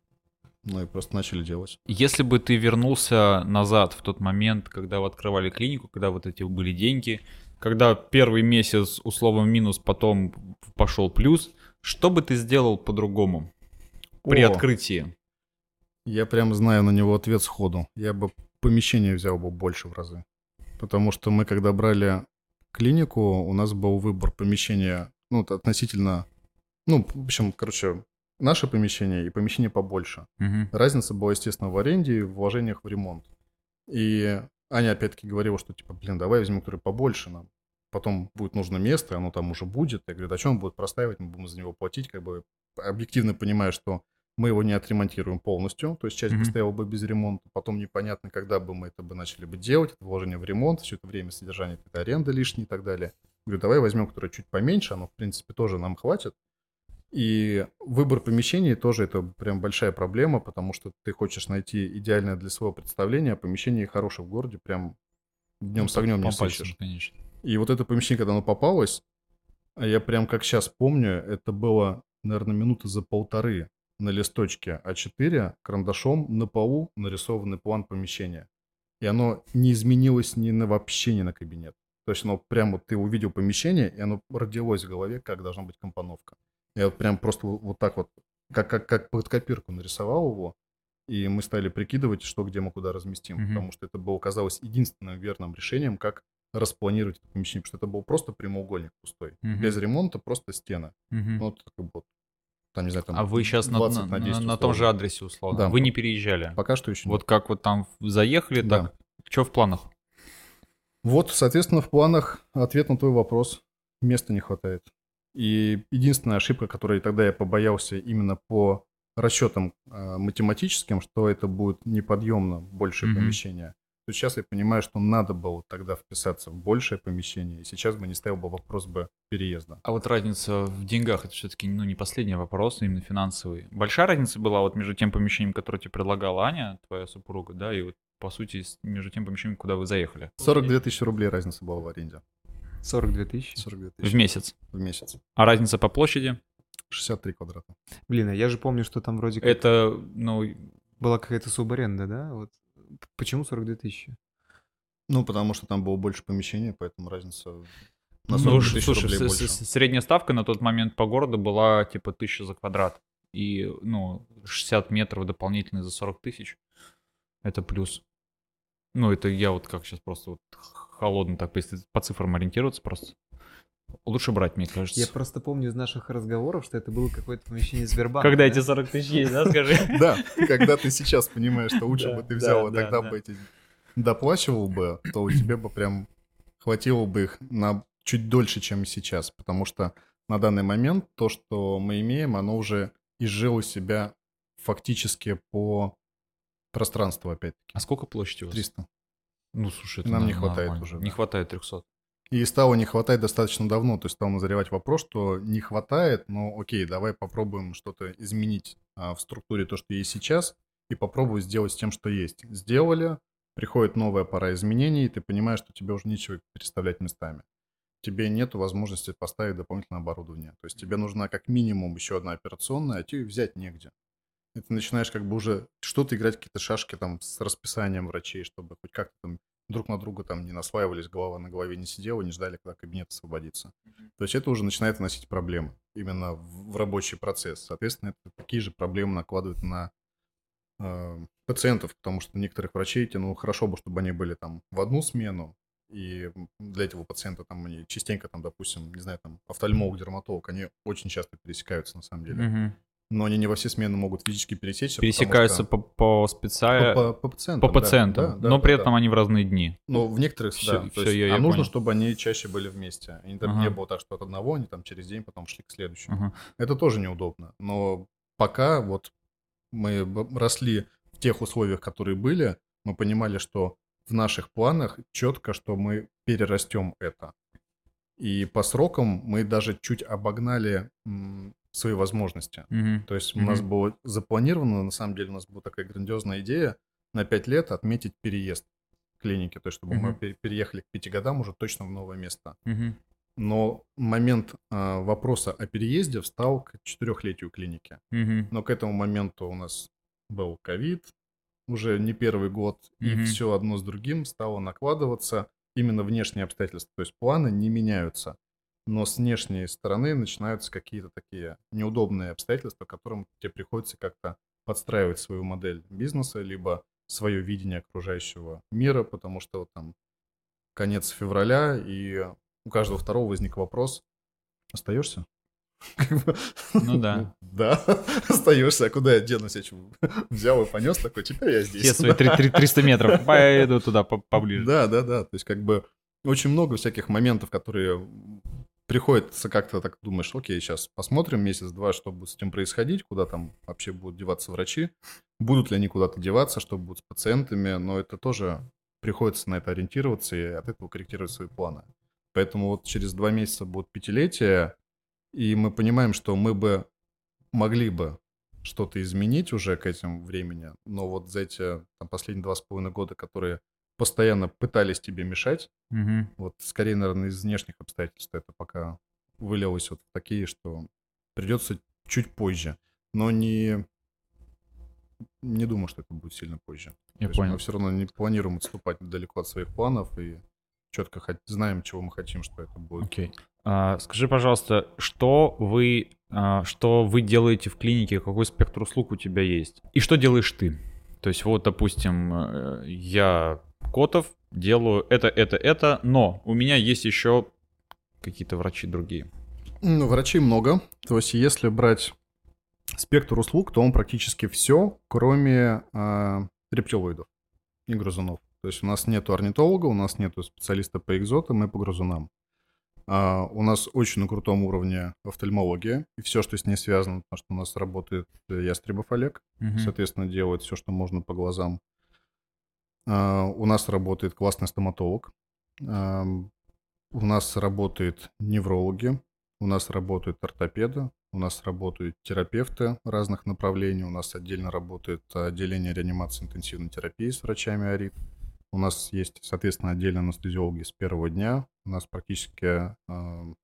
ну и просто начали делать. Если бы ты вернулся назад в тот момент, когда вы открывали клинику, когда вот эти были деньги, когда первый месяц условно минус, потом пошел плюс, что бы ты сделал по-другому при О, открытии? Я прям знаю на него ответ сходу. Я бы помещение взял бы больше в разы. Потому что мы, когда брали клинику, у нас был выбор помещения, ну, относительно, ну, в общем, короче, наше помещение и помещение побольше. Мгм. Разница была, естественно, в аренде и в вложениях в ремонт. И Аня опять-таки говорила, что, типа, блин, давай возьмем, который побольше нам. Потом будет нужно место, оно там уже будет. Я говорю, да что он будет простаивать, мы будем за него платить. Как бы объективно понимаю, что мы его не отремонтируем полностью, то есть часть бы Мгм. стояла бы без ремонта, потом непонятно, когда бы мы это бы начали бы делать, это вложение в ремонт, все это время содержание, это аренда лишняя и так далее. Говорю, давай возьмем, которое чуть поменьше, оно, в принципе, тоже нам хватит. И выбор помещений тоже это прям большая проблема, потому что ты хочешь найти идеальное для своего представления, а помещение хорошее в городе прям днем с огнем не пальцам, сыщешь. конечно. И вот это помещение, когда оно попалось, а я прям как сейчас помню, это было, наверное, минуты за полторы на листочке А4 карандашом на полу нарисованный план помещения. И оно не изменилось ни на вообще ни на кабинет. То есть оно прям вот ты увидел помещение, и оно родилось в голове, как должна быть компоновка. Я вот прям просто вот так вот, как, как, как под копирку нарисовал его, и мы стали прикидывать, что где мы куда разместим, Мгм. потому что это было, казалось, единственным верным решением, как распланировать это помещение, потому что это был просто прямоугольник пустой, Мгм. без ремонта, просто стена. Мгм. Ну, вот как бы там, не знаю, там а вы сейчас на, 20 на- 10 на- на том же адресе условно. Да. Вы не переезжали. Пока что еще Вот как вот там заехали, Да. так что в планах? Вот, соответственно, в планах ответ на твой вопрос. Места не хватает. И единственная ошибка, которой тогда я побоялся именно по расчетам э, математическим, что это будет неподъемно большее Мгм. помещение. То сейчас я понимаю, что надо было тогда вписаться в большее помещение, и сейчас бы не ставил бы вопрос бы переезда. А вот разница в деньгах, это все-таки ну, не последний вопрос, именно финансовый. Большая разница была вот между тем помещением, которое тебе предлагала Аня, твоя супруга, да, и вот по сути между тем помещением, куда вы заехали. 42 тысячи рублей разница была в аренде. 42 тысячи. 42 В тысячи месяц. в месяц. А разница по площади? 63 квадрата. Блин, а я же помню, что там вроде как Это, ну, была какая-то субаренда, да? Вот. Почему 42 тысячи? Ну, потому что там было больше помещения, поэтому разница на ну, 42 ш- тысячи слушай, рублей с- больше. с- средняя ставка на тот момент по городу была типа 1000 за квадрат. И, ну, 60 метров дополнительные за 40 тысяч. Это плюс. Ну, это я вот как сейчас просто вот холодно так, если по цифрам ориентироваться просто. Лучше брать, мне кажется. Я просто помню из наших разговоров, что это было какое-то помещение Сбербанка. Когда да? эти 40 тысяч есть, да, скажи? Да, когда ты сейчас понимаешь, что лучше бы ты взял, и да, тогда да. бы эти доплачивал бы, то у тебя бы прям хватило бы их на чуть дольше, чем сейчас. Потому что на данный момент то, что мы имеем, оно уже изжило себя фактически по пространству, опять-таки. А сколько площади у вас? 300. Ну, слушай, это Нам не нормально. хватает уже, Не да. хватает 300. И стало не хватать достаточно давно, то есть стал назревать вопрос, что не хватает, но окей, давай попробуем что-то изменить а, в структуре то, что есть сейчас, и попробую сделать с тем, что есть. Сделали, приходит новая пора изменений, и ты понимаешь, что тебе уже нечего переставлять местами. Тебе нет возможности поставить дополнительное оборудование. То есть тебе нужна как минимум еще одна операционная, а тебе взять негде. И ты начинаешь как бы уже что-то играть, какие-то шашки там с расписанием врачей, чтобы хоть как-то там друг на друга там не наслаивались, голова на голове не сидела, не ждали, когда кабинет освободится. То есть это уже начинает вносить проблемы именно в, в рабочий процесс. Соответственно, это такие же проблемы накладывают на э, пациентов, потому что некоторых врачей тянуло хорошо бы, чтобы они были там в одну смену, и для этого пациента там они частенько там, допустим, не знаю, там офтальмолог, дерматолог, они очень часто пересекаются на самом деле. Мгм. Но они не во все смены могут физически пересечься. Пересекаются что- по, по специально... по, по- по пациентам. По да, пациентам, да, да, но да, при да. этом они в разные дни. Ну, в некоторых, Всё- да. то всё, есть, я- а я нужно, понял. чтобы они чаще были вместе. И там Ага. не было так, что от одного они там через день потом шли к следующему. Ага. Это тоже неудобно. Но пока вот мы росли в тех условиях, которые были, мы понимали, что в наших планах четко, что мы перерастем это. И по срокам мы даже чуть обогнали свои возможности. Мгм. То есть у нас было запланировано, на самом деле у нас была такая грандиозная идея на 5 лет отметить переезд клиники, то есть чтобы мы Мгм. пе- переехали к 5 годам уже точно в новое место. Мгм. Но момент а, вопроса о переезде встал к четырехлетию клиники. Мгм. Но к этому моменту у нас был ковид, уже не первый год, и Мгм. все одно с другим стало накладываться именно внешние обстоятельства. То есть планы не меняются, но с внешней стороны начинаются какие-то такие неудобные обстоятельства, которым тебе приходится как-то подстраивать свою модель бизнеса, либо свое видение окружающего мира, потому что вот там конец февраля, и у каждого второго возник вопрос, остаешься? Ну да. Да, остаешься. А куда я денусь? Я взял и понес такой, теперь я здесь. Все свои три- три- 300 метров. Пойду туда по- поближе. Да, да, да. То есть как бы очень много всяких моментов, которые приходится как-то так думаешь, окей, сейчас посмотрим месяц-два, что будет с этим происходить, куда там вообще будут деваться врачи, будут ли они куда-то деваться, что будет с пациентами, но это тоже приходится на это ориентироваться и от этого корректировать свои планы. Поэтому вот через два месяца будет пятилетие, и мы понимаем, что мы бы могли бы что-то изменить уже к этому времени, но вот за эти там, последние два с половиной года, которые постоянно пытались тебе мешать, Мгм. вот скорее, наверное, из внешних обстоятельств это пока вылилось вот в такие, что придется чуть позже, но не не думаю, что это будет сильно позже. Я То понял. Мы все равно не планируем отступать далеко от своих планов и четко знаем, чего мы хотим, что это будет. Окей. А, скажи, пожалуйста, что вы, а, что вы делаете в клинике, какой спектр услуг у тебя есть? И что делаешь ты? То есть вот, допустим, э, я Котов, делаю это, это, это, но у меня есть еще какие-то врачи другие. Ну, врачей много. То есть, если брать спектр услуг, то он практически все, кроме а, рептилоидов и грызунов. То есть у нас нету орнитолога, у нас нету специалиста по экзотам и по грызунам. А, у нас очень на крутом уровне офтальмология и все, что с ней связано, потому что у нас работает э, Ястребов Олег, Мгм. соответственно, делает все, что можно по глазам. А, У нас работает классный стоматолог. Ам, У нас работают неврологи, у нас работают ортопеды, у нас работают терапевты разных направлений, у нас отдельно работает отделение реанимации интенсивной терапии с врачами АРИТ. У нас есть, соответственно, отдельно анестезиологи с первого дня. У нас практически а,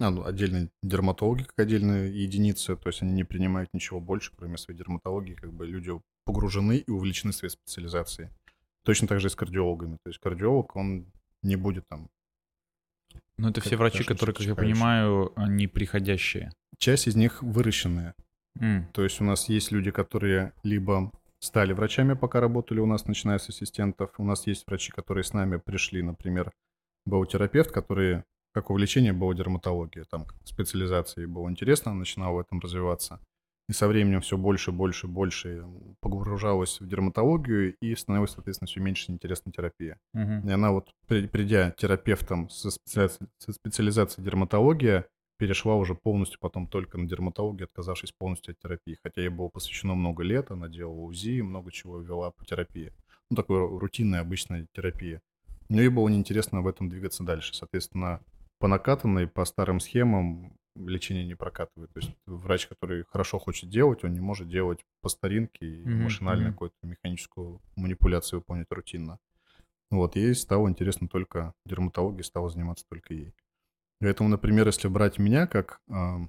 ну, отдельные дерматологи как отдельные единицы, то есть они не принимают ничего больше, кроме своей дерматологии, как бы люди погружены и увлечены своей специализацией. Точно так же и с кардиологами. То есть кардиолог, он не будет там... Ну, это все врачи, которые, как я понимаю, они приходящие. Часть из них выращенные. М, То есть у нас есть люди, которые либо стали врачами, пока работали у нас, начиная с ассистентов. У нас есть врачи, которые с нами пришли, например, баутерапевт, который как увлечение была дерматология, там ей было интересно, начинала в этом развиваться. И со временем все больше, больше, больше погружалась в дерматологию и становилась, соответственно, все меньше интересна терапия. мгм. И она вот, при- придя терапевтом со специализацией, со специализацией дерматология, перешла уже полностью потом только на дерматологию, отказавшись полностью от терапии. Хотя ей было посвящено много лет, она делала УЗИ, много чего вела по терапии. Ну, такой ру- рутинная, обычная терапия. Но ей было неинтересно в этом двигаться дальше. Соответственно, по накатанной, по старым схемам лечение не прокатывает. То есть врач, который хорошо хочет делать, он не может делать по старинке и Мгм, машинально мгм. какую-то механическую манипуляцию выполнять рутинно. Вот, ей стало интересно только дерматология, стала заниматься только ей. Поэтому, например, если брать меня как а,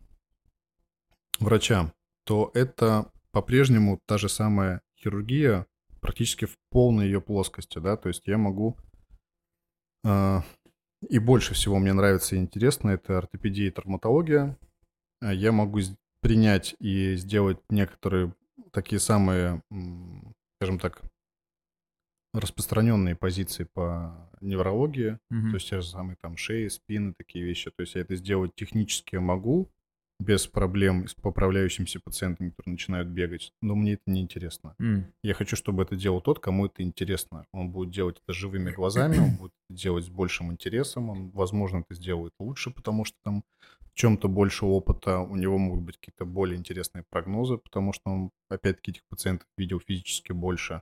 врача, то это по-прежнему та же самая хирургия, практически в полной ее плоскости, да, то есть я могу... а, и больше всего мне нравится и интересно, это ортопедия и травматология. А Я могу принять и сделать некоторые такие самые, скажем так, распространенные позиции по неврологии, Мгм. то есть те же самые там шеи, спины, такие вещи. То есть я это сделать технически могу, без проблем с поправляющимися пациентами, которые начинают бегать, но мне это не интересно. М. Я хочу, чтобы это делал тот, кому это интересно. Он будет делать это живыми глазами, он будет это делать с большим интересом, он, возможно, это сделает лучше, потому что там в чем-то больше опыта, у него могут быть какие-то более интересные прогнозы, потому что он, опять-таки, этих пациентов видел физически больше.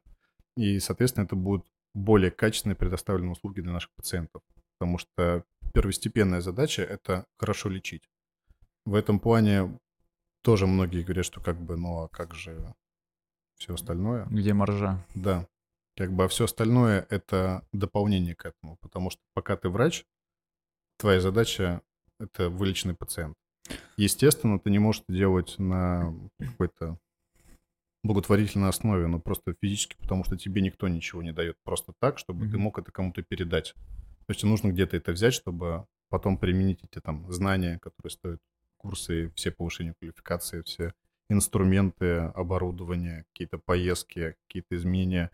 И, соответственно, это будут более качественные предоставленные услуги для наших пациентов. Потому что первостепенная задача – это хорошо лечить. В этом плане тоже многие говорят, что как бы, ну а как же все остальное? Где маржа? Да. Как бы, а все остальное — это дополнение к этому. Потому что пока ты врач, твоя задача — это вылеченный пациент. Естественно, ты не можешь делать на какой-то благотворительной основе, но просто физически, потому что тебе никто ничего не дает просто так, чтобы ты Мгм. мог это кому-то передать. То есть нужно где-то это взять, чтобы потом применить эти там знания, которые стоят курсы, все повышения квалификации, все инструменты, оборудование, какие-то поездки, какие-то изменения,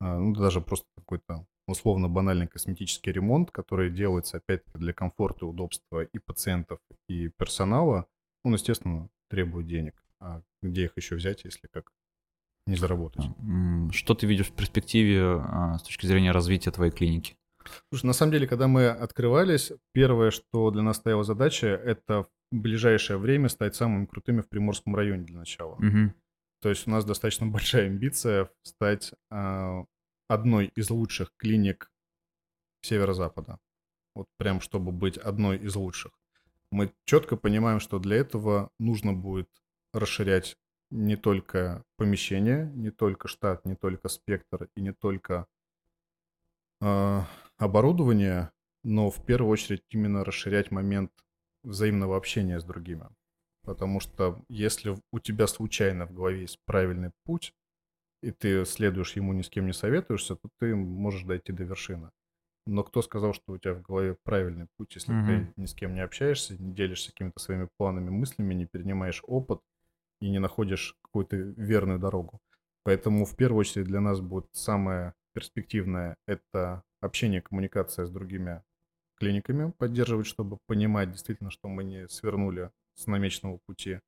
а, ну, даже просто какой-то условно банальный косметический ремонт, который делается, опять-таки, для комфорта и удобства и пациентов, и персонала, он, естественно, требует денег. А где их еще взять, если как не заработать? М, Что ты видишь в перспективе а, с точки зрения развития твоей клиники? Слушай, на самом деле, когда мы открывались, первое, что для нас стояла задача, это в ближайшее время стать самыми крутыми в Приморском районе для начала. Мгм. То есть у нас достаточно большая амбиция стать а, одной из лучших клиник северо-запада. Вот прям чтобы быть одной из лучших. Мы четко понимаем, что для этого нужно будет расширять не только помещение, не только штат, не только спектр и не только а, оборудование, но в первую очередь именно расширять момент взаимного общения с другими. Потому что если у тебя случайно в голове есть правильный путь, и ты следуешь ему, ни с кем не советуешься, то ты можешь дойти до вершины. Но кто сказал, что у тебя в голове правильный путь, если Мгм. ты ни с кем не общаешься, не делишься какими-то своими планами, мыслями, не перенимаешь опыт и не находишь какую-то верную дорогу. Поэтому в первую очередь для нас будет самое перспективное – это общение, коммуникация с другими клиниками, поддерживать, чтобы понимать действительно, что мы не свернули с намеченного пути.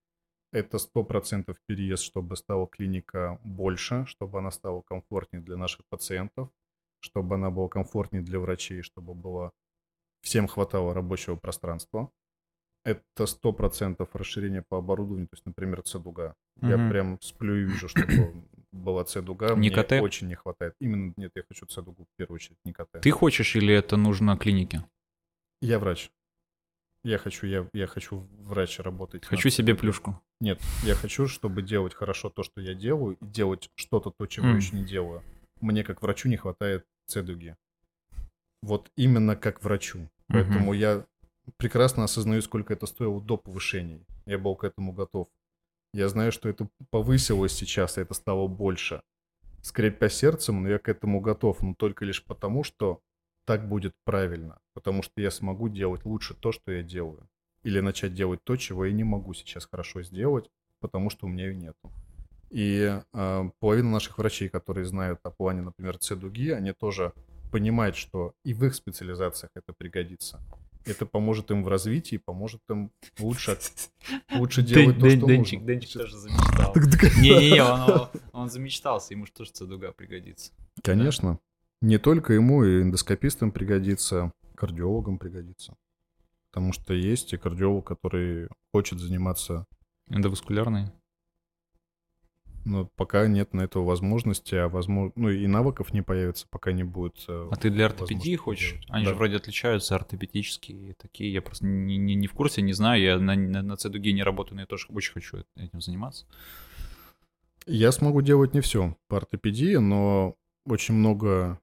Это 100% переезд, чтобы стала клиника больше, чтобы она стала комфортнее для наших пациентов, чтобы она была комфортнее для врачей, чтобы было всем хватало рабочего пространства. Это 100% расширение по оборудованию, то есть, например, С-дуга. Я прям сплю и вижу, чтобы была С-дуга. Не Мне КТ? очень не хватает. Именно, нет, я хочу С-дугу в первую очередь, не КТ. Ты хочешь или это нужно клинике? Я врач. Я хочу, я, я хочу врач работать. Хочу над себе плюшку. Нет, я хочу, чтобы делать хорошо то, что я делаю, и делать что-то то, чего М. я еще не делаю. Мне как врачу не хватает цедуги. Вот именно как врачу. Поэтому я прекрасно осознаю, сколько это стоило до повышений. Я был к этому готов. Я знаю, что это повысилось сейчас, и это стало больше. Скрипя сердцем, но я к этому готов, но только лишь потому, что так будет правильно. Потому что я смогу делать лучше то, что я делаю. Или начать делать то, чего я не могу сейчас хорошо сделать, потому что у меня ее нету. И э, половина наших врачей, которые знают о плане, например, цедуги, они тоже понимают, что и в их специализациях это пригодится. Это поможет им в развитии, поможет им лучше, лучше делать то, что Денчик, нужно. Денчик тоже замечтал. Не-не-не, он, он замечтался, ему же тоже цедуга пригодится. Конечно. Не только ему, и эндоскопистам пригодится, кардиологам пригодится. Потому что есть и кардиолог, который хочет заниматься, Эндоваскулярный? Но пока нет на этого возможности, а возможно, ну и навыков не появится, пока не будет. э, А ты для ортопедии хочешь? делать. Они Да. же вроде отличаются, ортопедические такие. Я просто не, не, не в курсе, не знаю. Я на, на, на не работаю, но я тоже очень хочу этим заниматься. Я смогу делать не все по ортопедии, но очень много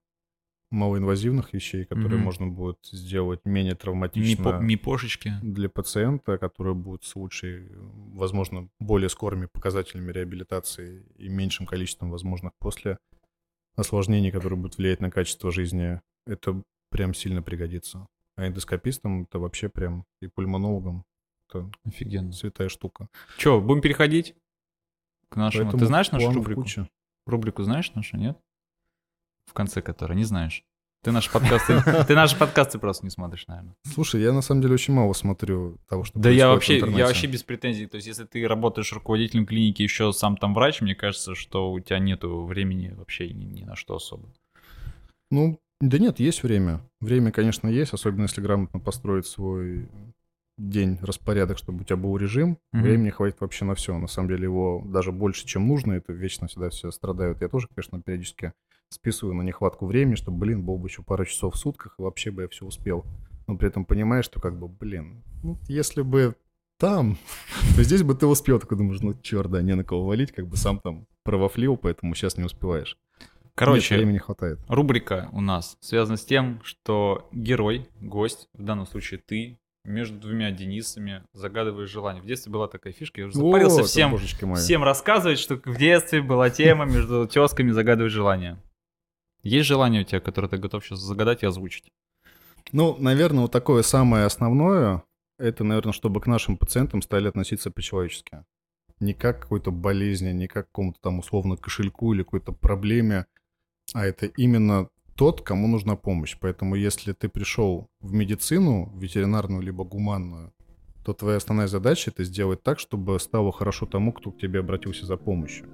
малоинвазивных вещей, которые Мгм. можно будет сделать менее травматично Мипошечки. для пациента, которые будут с лучшей, возможно, более скорыми показателями реабилитации и меньшим количеством возможных после осложнений, которые будут влиять на качество жизни. Это прям сильно пригодится. А эндоскопистам это вообще прям и пульмонологам это Офигенно. святая штука. Че, будем переходить к нашему? Поэтому Ты знаешь нашу рубрику? куча. Рубрику знаешь нашу, нет? В конце которой, не знаешь? Ты наши подкасты, ты наши подкасты просто не смотришь, наверное. Слушай, я на самом деле очень мало смотрю того, что Да я вообще, я вообще без претензий. То есть, если ты работаешь руководителем клиники, еще сам там врач, мне кажется, что у тебя нету времени вообще ни, ни на что особо. Ну, да нет, есть время. Время, конечно, есть, особенно если грамотно построить свой день, распорядок, чтобы у тебя был режим. Мгм. Времени хватит вообще на все. На самом деле его даже больше, чем нужно. Это вечно всегда все страдают. Я тоже, конечно, периодически списываю на нехватку времени, чтобы, блин, был бы еще пару часов в сутках, и вообще бы я все успел. Но при этом понимаешь, что как бы, блин, ну, если бы там, то здесь бы ты успел. Такой думаешь, ну, черт, да, не на кого валить, как бы сам там провафлил, поэтому сейчас не успеваешь. Короче, Нет, времени хватает. рубрика у нас связана с тем, что герой, гость, в данном случае ты, между двумя Денисами загадываешь желание. В детстве была такая фишка, я уже запарился Вот, всем, всем рассказывать, что в детстве была тема между тезками загадывать желание. Есть желание у тебя, которое ты готов сейчас загадать и озвучить? Ну, наверное, вот такое самое основное, это, наверное, чтобы к нашим пациентам стали относиться по-человечески. Не как к какой-то болезни, не как к какому-то там условно кошельку или какой-то проблеме, а это именно тот, кому нужна помощь. Поэтому если ты пришел в медицину, ветеринарную либо гуманную, то твоя основная задача это сделать так, чтобы стало хорошо тому, кто к тебе обратился за помощью.